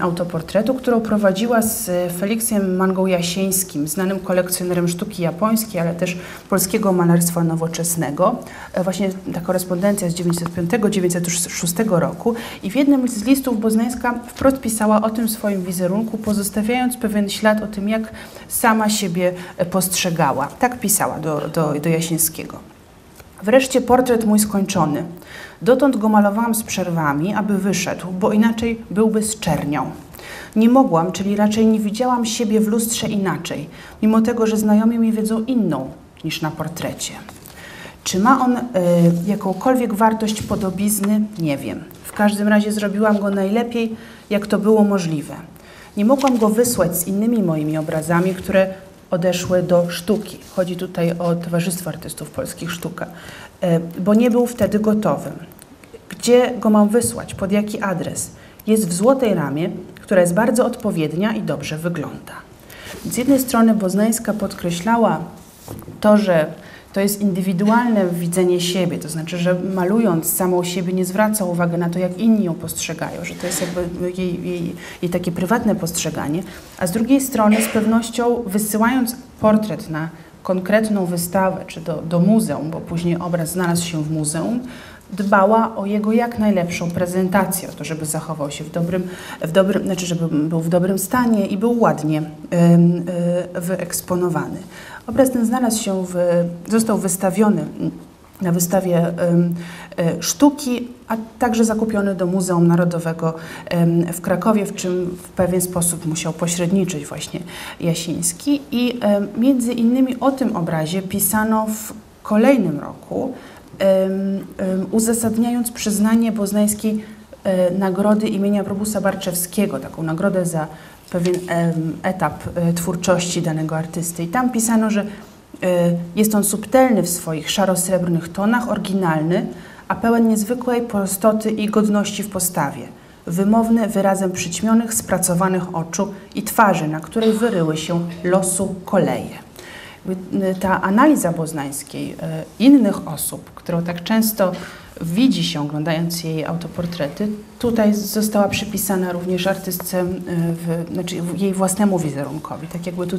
autoportretu, którą prowadziła z Feliksem Mangą Jasieńskim, znanym kolekcjonerem sztuki japońskiej, ale też polskiego malarstwa nowoczesnego. E, Właśnie ta korespondencja z 1905-1906 roku i w jednym z listów Boznańska wprost pisała o tym swoim wizerunku, pozostawiając pewien ślad o tym, jak sama siebie e, postrzegała. Tak pisała do, do, do Jasińskiego. Wreszcie portret mój skończony. Dotąd go malowałam z przerwami, aby wyszedł, bo inaczej byłby zczerniał. Nie mogłam, czyli raczej nie widziałam siebie w lustrze inaczej, mimo tego, że znajomi mi wiedzą inną niż na portrecie. Czy ma on y, jakąkolwiek wartość podobizny? Nie wiem. W każdym razie zrobiłam go najlepiej, jak to było możliwe. Nie mogłam go wysłać z innymi moimi obrazami, które odeszły do sztuki. Chodzi tutaj o Towarzystwo Artystów Polskich Sztuka, y, bo nie był wtedy gotowy. Gdzie go mam wysłać? Pod jaki adres? Jest w złotej ramie, która jest bardzo odpowiednia i dobrze wygląda. Z jednej strony Boznańska podkreślała to, że to jest indywidualne widzenie siebie, to znaczy, że malując samą siebie nie zwraca uwagi na to, jak inni ją postrzegają, że to jest jakby jej, jej, jej takie prywatne postrzeganie, a z drugiej strony z pewnością wysyłając portret na konkretną wystawę czy do, do muzeum, bo później obraz znalazł się w muzeum, dbała o jego jak najlepszą prezentację, o to, żeby zachował się w dobrym, w dobrym znaczy, żeby był w dobrym stanie i był ładnie y, wyeksponowany. Obraz ten znalazł się w, został wystawiony na wystawie y, sztuki, a także zakupiony do Muzeum Narodowego w Krakowie, w czym w pewien sposób musiał pośredniczyć właśnie Jasiński. I między innymi o tym obrazie pisano w kolejnym roku, uzasadniając przyznanie boznańskiej e, nagrody imienia Probusa Barczewskiego, taką nagrodę za pewien etap e, twórczości danego artysty. I tam pisano, że e, jest on subtelny w swoich szaro-srebrnych tonach, oryginalny, a pełen niezwykłej prostoty i godności w postawie. Wymowny wyrazem przyćmionych, spracowanych oczu i twarzy, na której wyryły się losu koleje y, ta analiza Boznańskiej innych osób, którą tak często widzi się oglądając jej autoportrety, tutaj została przypisana również artystce, y, w, znaczy jej własnemu wizerunkowi. Tak jakby tu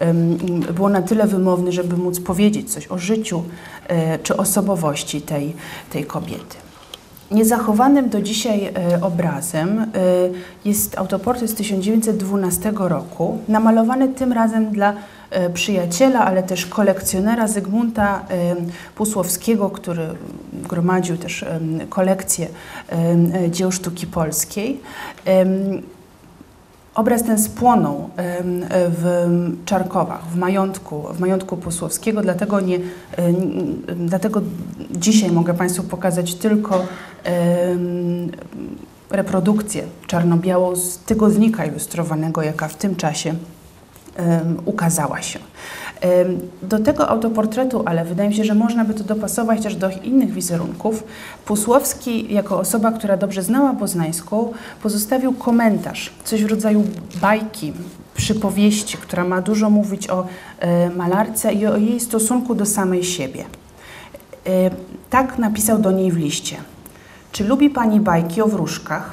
mm, było na tyle wymowny, żeby móc powiedzieć coś o życiu y, czy osobowości tej, tej kobiety. Niezachowanym do dzisiaj e, obrazem jest autoportret z 1912 roku, namalowany tym razem dla przyjaciela, ale też kolekcjonera Zygmunta e, Pusłowskiego, który gromadził też kolekcję e, dzieł sztuki polskiej. Obraz ten spłonął w Czarkowach, w majątku, w majątku Pusłowskiego, dlatego, nie, dlatego dzisiaj mogę Państwu pokazać tylko reprodukcję czarno-białą z tygodnika ilustrowanego, jaka w tym czasie ukazała się. Do tego autoportretu, ale wydaje mi się, że można by to dopasować też do innych wizerunków. Pusłowski, jako osoba, która dobrze znała Poznańską, pozostawił komentarz, coś w rodzaju bajki, przypowieści, która ma dużo mówić o e, malarce i o jej stosunku do samej siebie. E, Tak napisał do niej w liście. Czy lubi Pani bajki o wróżkach?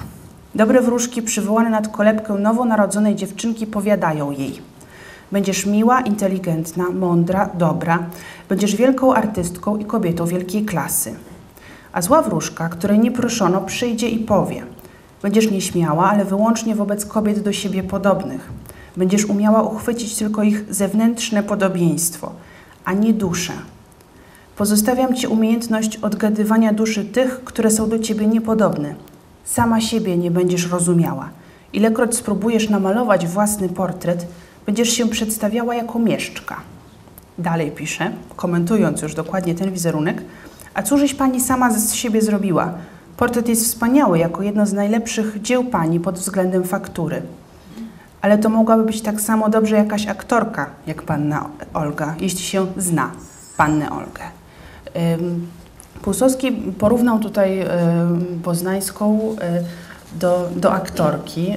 Dobre wróżki przywołane nad kolebkę nowonarodzonej dziewczynki powiadają jej. Będziesz miła, inteligentna, mądra, dobra. Będziesz wielką artystką i kobietą wielkiej klasy. A zła wróżka, której nie proszono, przyjdzie i powie. Będziesz nieśmiała, ale wyłącznie wobec kobiet do siebie podobnych. Będziesz umiała uchwycić tylko ich zewnętrzne podobieństwo, a nie duszę. Pozostawiam Ci umiejętność odgadywania duszy tych, które są do Ciebie niepodobne. Sama siebie nie będziesz rozumiała. Ilekroć spróbujesz namalować własny portret, będziesz się przedstawiała jako mieszczka. dalej pisze, komentując już dokładnie ten wizerunek, a cóżeś pani sama z siebie zrobiła? Portret jest wspaniały, jako jedno z najlepszych dzieł pani pod względem faktury. Ale to mogłaby być tak samo dobrze jakaś aktorka, jak panna Olga, jeśli się zna pannę Olgę. Ym, Półsowski porównał tutaj Poznańską do, do aktorki.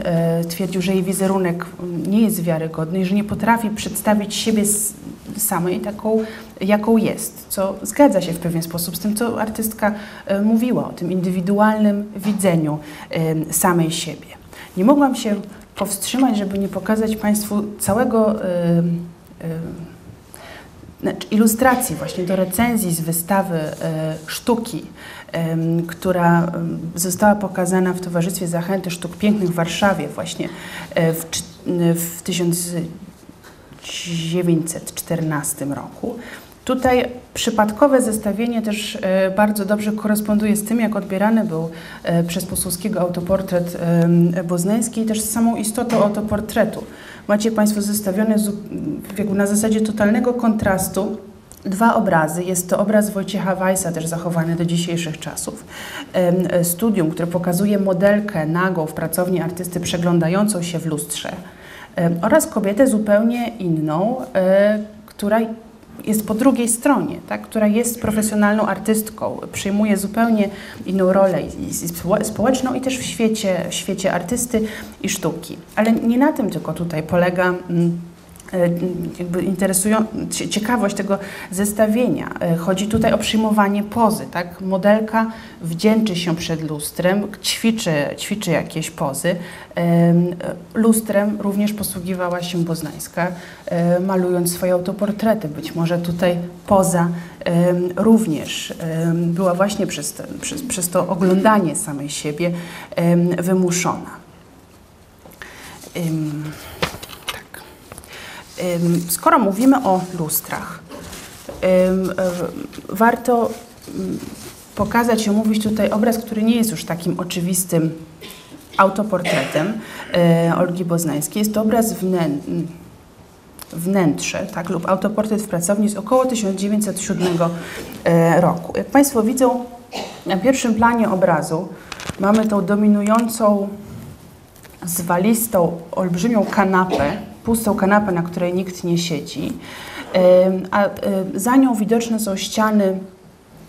Twierdził, że jej wizerunek nie jest wiarygodny i że nie potrafi przedstawić siebie samej taką, jaką jest, co zgadza się w pewien sposób z tym, co artystka mówiła, o tym indywidualnym widzeniu samej siebie. Nie mogłam się powstrzymać, żeby nie pokazać Państwu całego znaczy ilustracji właśnie do recenzji z wystawy e, sztuki, e, która została pokazana w Towarzystwie Zachęty Sztuk Pięknych w Warszawie właśnie e, w, w 1914 roku. Tutaj przypadkowe zestawienie też bardzo dobrze koresponduje z tym, jak odbierany był przez Posłowskiego autoportret boznański i też z samą istotą autoportretu macie Państwo zestawione na zasadzie totalnego kontrastu dwa obrazy. Jest to obraz Wojciecha Weissa, też zachowany do dzisiejszych czasów. Studium, które pokazuje modelkę nagą w pracowni artysty przeglądającą się w lustrze oraz kobietę zupełnie inną, e, która jest po drugiej stronie, tak, która jest profesjonalną artystką, przyjmuje zupełnie inną rolę i, społeczną i też w świecie, w świecie artysty i sztuki. Ale nie na tym tylko tutaj polega. Mm, jakby interesują, ciekawość tego zestawienia. E, chodzi tutaj o przyjmowanie pozy. Tak? Modelka wdzięczy się przed lustrem, ćwiczy, ćwiczy jakieś pozy. E, lustrem również posługiwała się Boznańska, malując swoje autoportrety. Być może tutaj poza również była właśnie przez, przez, przez to oglądanie samej siebie wymuszona. Skoro mówimy o lustrach, warto pokazać i omówić tutaj obraz, który nie jest już takim oczywistym autoportretem e, Olgi Boznańskiej. Jest to obraz wnętrze, tak, lub autoportret w pracowni z około 1907 e, roku. Jak Państwo widzą, na pierwszym planie obrazu mamy tą dominującą, zwalistą, olbrzymią kanapę, pustą kanapę, na której nikt nie siedzi, a za nią widoczne są ściany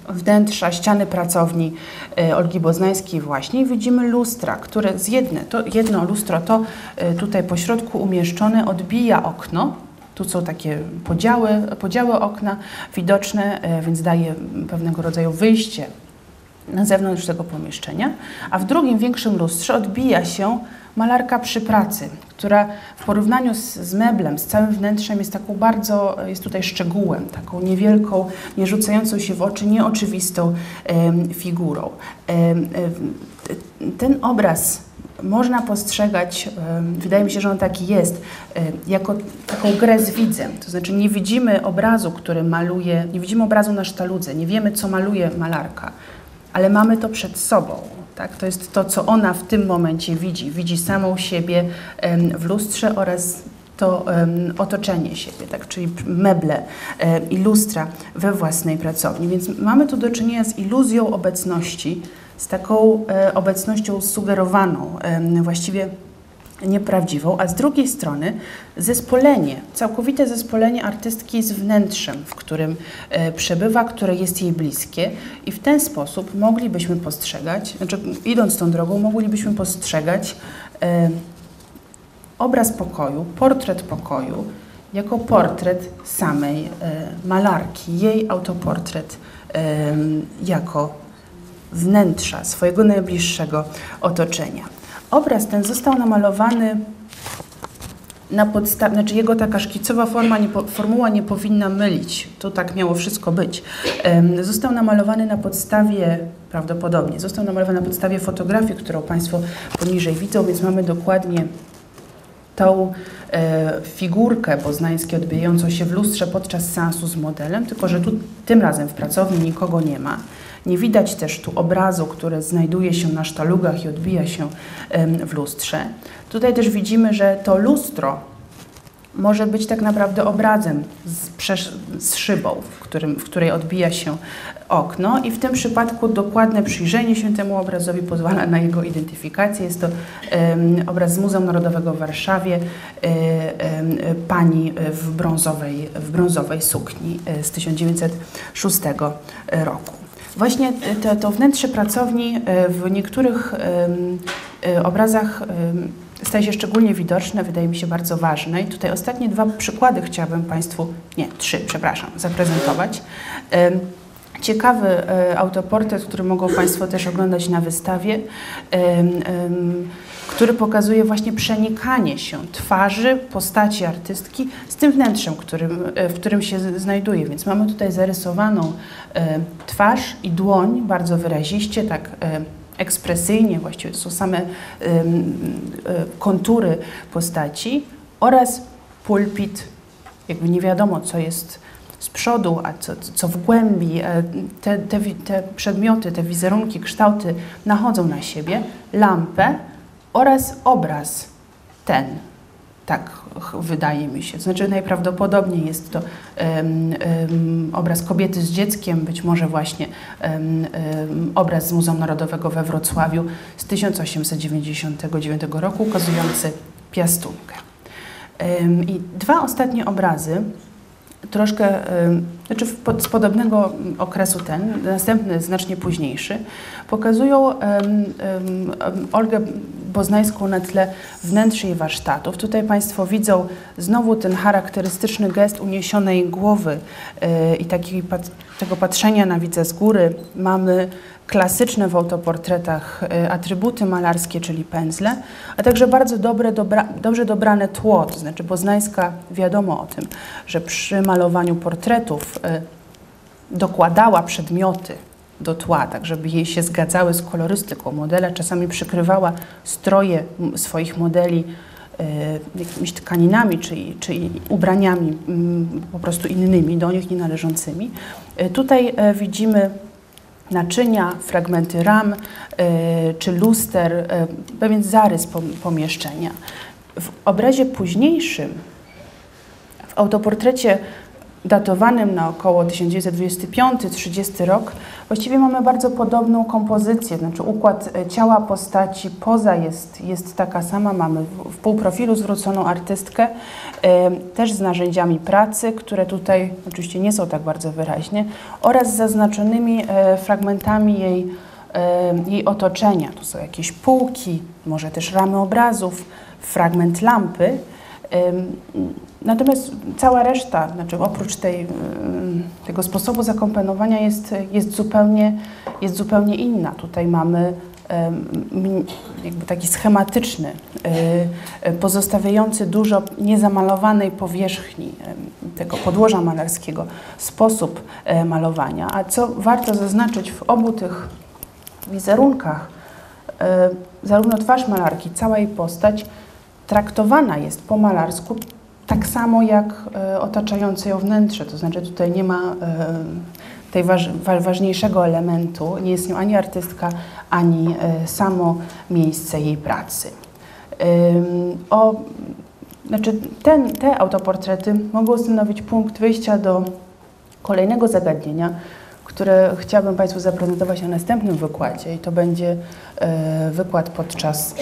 wnętrza, ściany pracowni e, Olgi Boznańskiej właśnie. Widzimy lustra, które z jedne, to jedno lustro to e, tutaj po środku umieszczone odbija okno, tu są takie podziały, podziały okna widoczne, więc daje pewnego rodzaju wyjście na zewnątrz tego pomieszczenia, a w drugim większym lustrze odbija się malarka przy pracy, która w porównaniu z, z, meblem, z całym wnętrzem jest taką bardzo, jest tutaj szczegółem, taką niewielką, nie rzucającą się w oczy, nieoczywistą e, figurą. E, ten obraz można postrzegać, wydaje mi się, że on taki jest, jako taką grę z widzem. To znaczy nie widzimy obrazu, który maluje, nie widzimy obrazu na sztaludze, nie wiemy, co maluje malarka, ale mamy to przed sobą. Tak? To jest to, co ona w tym momencie widzi. Widzi samą siebie w lustrze oraz to otoczenie siebie, tak? czyli meble i lustra we własnej pracowni. Więc mamy tu do czynienia z iluzją obecności, z taką um, obecnością sugerowaną, właściwie nieprawdziwą, a z drugiej strony zespolenie, całkowite zespolenie artystki z wnętrzem, w którym e, przebywa, które jest jej bliskie i w ten sposób moglibyśmy postrzegać, znaczy idąc tą drogą, moglibyśmy postrzegać e, obraz pokoju, portret pokoju, jako portret samej e, malarki, jej autoportret e, jako wnętrza swojego najbliższego otoczenia. Obraz ten został namalowany na podstawie, znaczy jego taka szkicowa forma, nie, formuła nie powinna mylić, to tak miało wszystko być. Został namalowany na podstawie, prawdopodobnie, został namalowany na podstawie fotografii, którą Państwo poniżej widzą, więc mamy dokładnie tą e, figurkę poznańską odbijającą się w lustrze podczas seansu z modelem, tylko że tu tym razem w pracowni nikogo nie ma. Nie widać też tu obrazu, który znajduje się na sztalugach i odbija się w lustrze. Tutaj też widzimy, że to lustro może być tak naprawdę obrazem z, szybą, w, którym, w której odbija się okno i w tym przypadku dokładne przyjrzenie się temu obrazowi pozwala na jego identyfikację. Jest to em, obraz z Muzeum Narodowego w Warszawie em, pani w brązowej, w brązowej sukni e, z 1906 roku. Właśnie to, to wnętrze pracowni e, w niektórych e, obrazach staje się szczególnie widoczne, wydaje mi się bardzo ważne. I tutaj ostatnie dwa przykłady chciałabym Państwu, nie, trzy, przepraszam, zaprezentować. Ciekawy e, autoportret, który mogą Państwo też oglądać na wystawie, który pokazuje właśnie przenikanie się twarzy, postaci artystki z tym wnętrzem, którym, e, w którym się znajduje. Więc mamy tutaj zarysowaną e, twarz i dłoń bardzo wyraziście, tak e, ekspresyjnie, właściwie to są same e, kontury postaci oraz pulpit, jakby nie wiadomo, co jest z przodu, a co, co w głębi. E, Te, te, te przedmioty, te wizerunki, kształty nachodzą na siebie, lampę oraz obraz ten. Tak wydaje mi się. Znaczy najprawdopodobniej jest to em, em, obraz kobiety z dzieckiem, być może właśnie em, obraz z Muzeum Narodowego we Wrocławiu z 1899 roku, ukazujący piastunkę. I dwa ostatnie obrazy, troszkę, znaczy z podobnego okresu ten, następny znacznie późniejszy, pokazują em, em, Olgę Boznańską na tle wnętrz jej warsztatów. Tutaj Państwo widzą znowu ten charakterystyczny gest uniesionej głowy e, i taki, pat- tego patrzenia na widzę z góry. Mamy klasyczne w autoportretach e, atrybuty malarskie, czyli pędzle, a także bardzo dobre, dobra, dobrze dobrane tło, to znaczy Boznańska wiadomo o tym, że przy malowaniu portretów e, dokładała przedmioty do tła, tak żeby jej się zgadzały z kolorystyką modela. Czasami przykrywała stroje swoich modeli e, jakimiś tkaninami czy, czy ubraniami m, po prostu innymi, do nich nienależącymi. E, tutaj e, widzimy naczynia, fragmenty ram czy luster, pewien zarys pom- pomieszczenia. W obrazie późniejszym, w autoportrecie datowanym na około 1925-30 rok, właściwie mamy bardzo podobną kompozycję, znaczy układ e, ciała postaci, poza jest, jest taka sama, mamy w- półprofilu zwróconą artystkę, e, też z narzędziami pracy, które tutaj oczywiście nie są tak bardzo wyraźnie, oraz zaznaczonymi e, fragmentami jej, jej otoczenia. Tu są jakieś półki, może też ramy obrazów, fragment lampy. Natomiast cała reszta, znaczy oprócz tej, tego sposobu zakomponowania jest, jest, zupełnie, jest zupełnie inna. Tutaj mamy jakby taki schematyczny, y, pozostawiający dużo niezamalowanej powierzchni tego podłoża malarskiego sposób e, malowania. A co warto zaznaczyć w obu tych wizerunkach, e, zarówno twarz malarki, cała jej postać traktowana jest po malarsku tak samo jak e, otaczające ją wnętrze. To znaczy tutaj nie ma e, tej waż, wa, ważniejszego elementu, nie jest nią ani artystka, ani e, samo miejsce jej pracy. O, znaczy ten, te autoportrety mogą stanowić punkt wyjścia do kolejnego zagadnienia, które chciałabym Państwu zaprezentować na następnym wykładzie i to będzie wykład podczas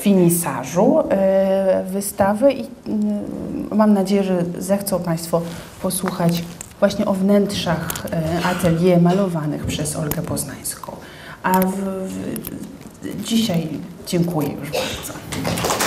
finisażu e, wystawy i mm, mam nadzieję, że zechcą Państwo posłuchać właśnie o wnętrzach e, atelier malowanych przez Olgę Poznańską. A w, w, dzisiaj dziękuję już bardzo.